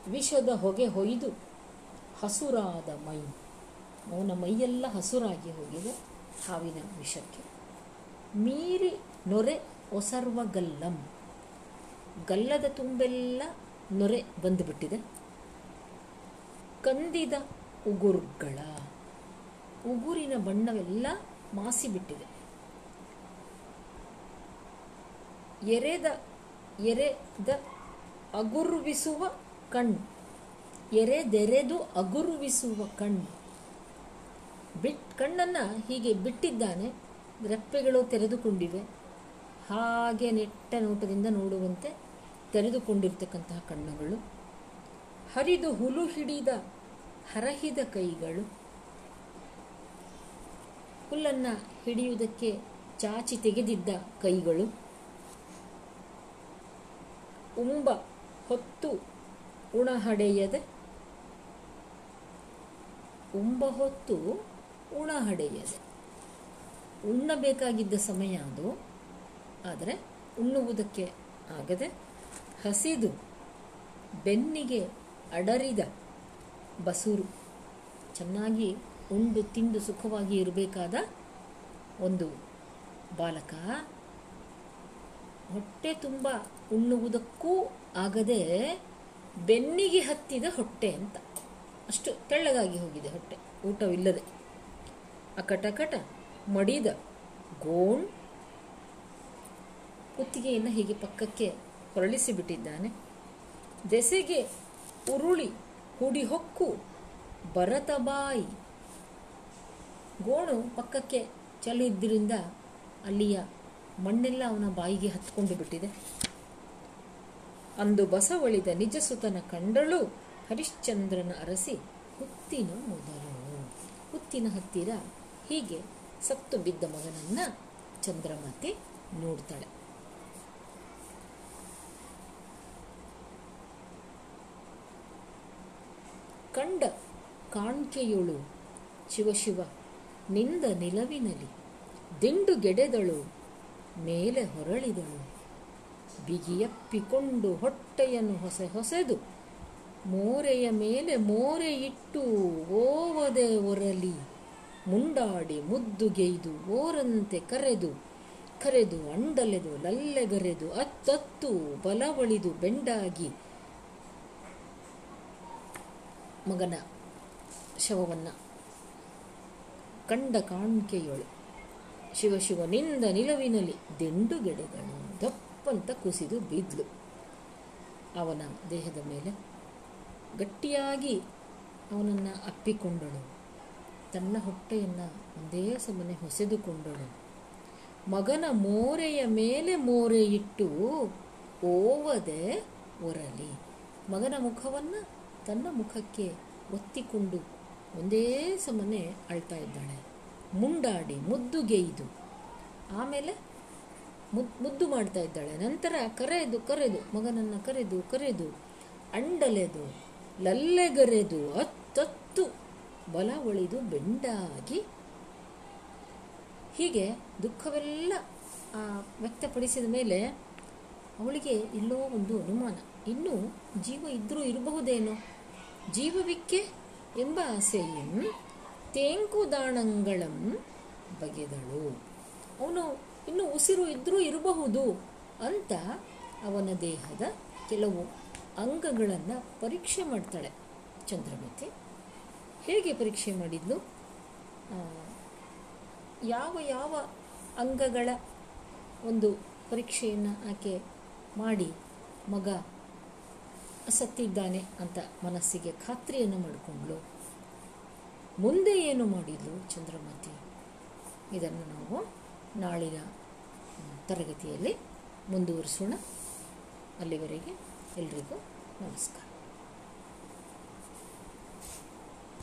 ವಿಷದ ಹೊಗೆ ಹೊಯ್ದು ಹಸುರಾದ ಮೈ. ಅವನ ಮೈಯೆಲ್ಲ ಹಸುರಾಗಿ ಹೋಗಿದೆ ಹಾವಿನ ವಿಷಕ್ಕೆ. ಮೀರಿ ನೊರೆ ಒಸರ್ವ ಗಲ್ಲಂ. ಗಲ್ಲದ ತುಂಬೆಲ್ಲ ನೊರೆ ಬಂದುಬಿಟ್ಟಿದೆ. ಕಂದಿದ ಉಗುರುಗಳ. ಉಗುರಿನ ಬಣ್ಣವೆಲ್ಲ ಮಾಸಿಬಿಟ್ಟಿದೆ. ಎರೆದ ಎರೆದ ಅಗುರುವಿಸುವ ಕಣ್ಣು. ಎರೆದೆರೆದು ಅಗುರುವಿಸುವ ಕಣ್ಣು. ಬಿಟ್, ಕಣ್ಣನ್ನು ಹೀಗೆ ಬಿಟ್ಟಿದ್ದಾನೆ, ರೆಪ್ಪೆಗಳು ತೆರೆದುಕೊಂಡಿವೆ. ಹಾಗೆ ನೆಟ್ಟ ನೋಟದಿಂದ ನೋಡುವಂತೆ ತೆರೆದುಕೊಂಡಿರ್ತಕ್ಕಂತಹ ಕಣ್ಣುಗಳು. ಹರಿದು ಹುಲು ಹಿಡಿದ ಹರಹಿದ ಕೈಗಳು. ಹುಲ್ಲನ್ನು ಹಿಡಿಯುವುದಕ್ಕೆ ಚಾಚಿ ತೆಗೆದಿದ್ದ ಕೈಗಳು. ಉಂಬ ಹೊತ್ತು ಉಣಹಡೆಯದೆ. ಉಂಬ ಹೊತ್ತು ಉಣಹಡೆಯದೆ. ಉಣ್ಣಬೇಕಾಗಿದ್ದ ಸಮಯ ಅದು. ಆದರೆ ಉಣ್ಣುವುದಕ್ಕೆ ಆಗದೆ ಹಸಿದು ಬೆನ್ನಿಗೆ ಅಡರಿದ ಬಸೂರು ಚೆನ್ನಾಗಿ ಉಂಡು ತಿಂದು ಸುಖವಾಗಿ ಇರಬೇಕಾದ ಒಂದು ಬಾಲಕ. ಹೊಟ್ಟೆ ತುಂಬ ಉಣ್ಣುವುದಕ್ಕೂ ಆಗದೆ ಬೆನ್ನಿಗೆ ಹತ್ತಿದ ಹೊಟ್ಟೆ ಅಂತ. ಅಷ್ಟು ತೆಳ್ಳಗಾಗಿ ಹೋಗಿದೆ ಹೊಟ್ಟೆ. ಊಟವಿಲ್ಲದೆ. ಅಕಟಕಟ, ಮಡಿದ, ಗೋಣ್. ಕುತ್ತಿಗೆಯನ್ನು ಹೀಗೆ ಪಕ್ಕಕ್ಕೆ ಹೊರಳಿಸಿ ಬಿಟ್ಟಿದ್ದಾನೆ ದೆಸೆಗೆ ಉರುಳಿ ಹುಡಿಹೊಕ್ಕು ಬರತಬಾಯಿ ಗೋಣು ಪಕ್ಕಕ್ಕೆ ಚಲಿದ್ದರಿಂದ ಅಲ್ಲಿಯ ಮಣ್ಣೆಲ್ಲ ಅವನ ಬಾಯಿಗೆ ಹತ್ಕೊಂಡು ಬಿಟ್ಟಿದೆ. ಅಂದು ಬಸವಳಿದ ನಿಜಸುತನ ಕಂಡಳು. ಹರಿಶ್ಚಂದ್ರನ ಅರಸಿ ಹುತ್ತಿನ ಮೊದಲು. ಹುತ್ತಿನ ಹತ್ತಿರ ಹೀಗೆ ಸತ್ತು ಬಿದ್ದ ಮಗನನ್ನ ಚಂದ್ರಮತಿ ನೋಡ್ತಾಳೆ. ಕಂಡ ಕಾಣ್ಕೆಯೊಳು ಶಿವ ಶಿವ, ನಿಂದ ನಿಲವಿನಲಿ, ದಿಂಡು ಗೆಡೆದಳು, ಮೇಲೆ ಹೊರಳಿದಳು. ಬಿಗಿಯಪ್ಪಿಕೊಂಡು ಹೊಟ್ಟೆಯನ್ನು ಹೊಸೆ ಹೊಸೆದು ಮೋರೆಯ ಮೇಲೆ ಮೋರೆ ಇಟ್ಟು ಓವದೆ ಒರಲಿ ಮುಂಡಾಡಿ ಮುದ್ದುಗೆಯ್ದು ಓರಂತೆ ಕರೆದು ಕರೆದು ಅಂಡಲೆದು ಲಲ್ಲೆಗರೆದು ಅತ್ತತ್ತು ಬಲವಳಿದು ಬೆಂಡಾಗಿ ಮಗನ ಶವವನ್ನ ಕಂಡ ಕಾಣ್ಕೆಯೊಳು ಶಿವ ಶಿವನಿಂದ ದಿಂಡುಗೆಡೆಗಳು ದಿಂಡುಗೆಡೆದಳು ದಪ್ಪಂತ ಕುಸಿದು ಬಿದ್ಲು. ಅವನ ದೇಹದ ಮೇಲೆ ಗಟ್ಟಿಯಾಗಿ ಅವನನ್ನು ಅಪ್ಪಿಕೊಂಡಳು. ತನ್ನ ಹೊಟ್ಟೆಯನ್ನು ಒಂದೇ ಸಮನೆ ಹೊಸೆದುಕೊಂಡಳು. ಮಗನ ಮೋರೆಯ ಮೇಲೆ ಮೋರೆ ಇಟ್ಟು ಓವದೆ ಒರಲಿ. ಮಗನ ಮುಖವನ್ನು ತನ್ನ ಮುಖಕ್ಕೆ ಒತ್ತಿಕೊಂಡು ಒಂದೇ ಸಮನೆ ಅಳ್ತಾ ಇದ್ದಾಳೆ. ಮುಂಡಾಡಿ ಮುದ್ದುಗೆಯ್ದು ಆಮೇಲೆ ಮುದ್ದು ಮಾಡ್ತಾ ಇದ್ದಾಳೆ. ನಂತರ ಕರೆದು ಕರೆದು, ಮಗನನ್ನು ಕರೆದು ಕರೆದು, ಅಂಡಲೆದು, ಲಲ್ಲೆಗರೆದು, ಅತ್ತತ್ತು ಬಲ ಒಳಿದು ಬೆಂಡಾಗಿ ಹೀಗೆ ದುಃಖವೆಲ್ಲ ವ್ಯಕ್ತಪಡಿಸಿದ ಮೇಲೆ ಅವಳಿಗೆ ಎಲ್ಲೋ ಒಂದು ಅನುಮಾನ. ಇನ್ನೂ ಜೀವ ಇದ್ದರೂ ಇರಬಹುದೇನೋ? ಜೀವವಿಕ್ಕೆ ಎಂಬ ಆಸೆಯಂ ತೇಂಕುದಾಣಂಗಳಂ ಬಗೆದಳು. ಅವನು ಇನ್ನು ಉಸಿರು ಇದ್ದರೂ ಇರಬಹುದು ಅಂತ ಅವನ ದೇಹದ ಕೆಲವು ಅಂಗಗಳನ್ನು ಪರೀಕ್ಷೆ ಮಾಡ್ತಾಳೆ ಚಂದ್ರಮತಿ ಹೇಗೆ ಪರೀಕ್ಷೆ ಮಾಡಿದ್ಲು? ಯಾವ ಯಾವ ಅಂಗಗಳ ಒಂದು ಪರೀಕ್ಷೆಯನ್ನು ಆಕೆ ಮಾಡಿ ಮಗ ಸತ್ತಿದ್ದಾನೆ ಅಂತ ಮನಸ್ಸಿಗೆ ಖಾತ್ರಿಯನ್ನು ಮಾಡಿಕೊಂಡ್ಳು. ಮುಂದೆ ಏನು ಮಾಡಿದ್ಲು ಚಂದ್ರಮತಿ ಇದನ್ನು ನಾವು ನಾಳಿನ ತರಗತಿಯಲ್ಲಿ ಮುಂದುವರಿಸೋಣ. ಅಲ್ಲಿವರೆಗೆ ಎಲ್ರಿಗೂ ನಮಸ್ಕಾರ.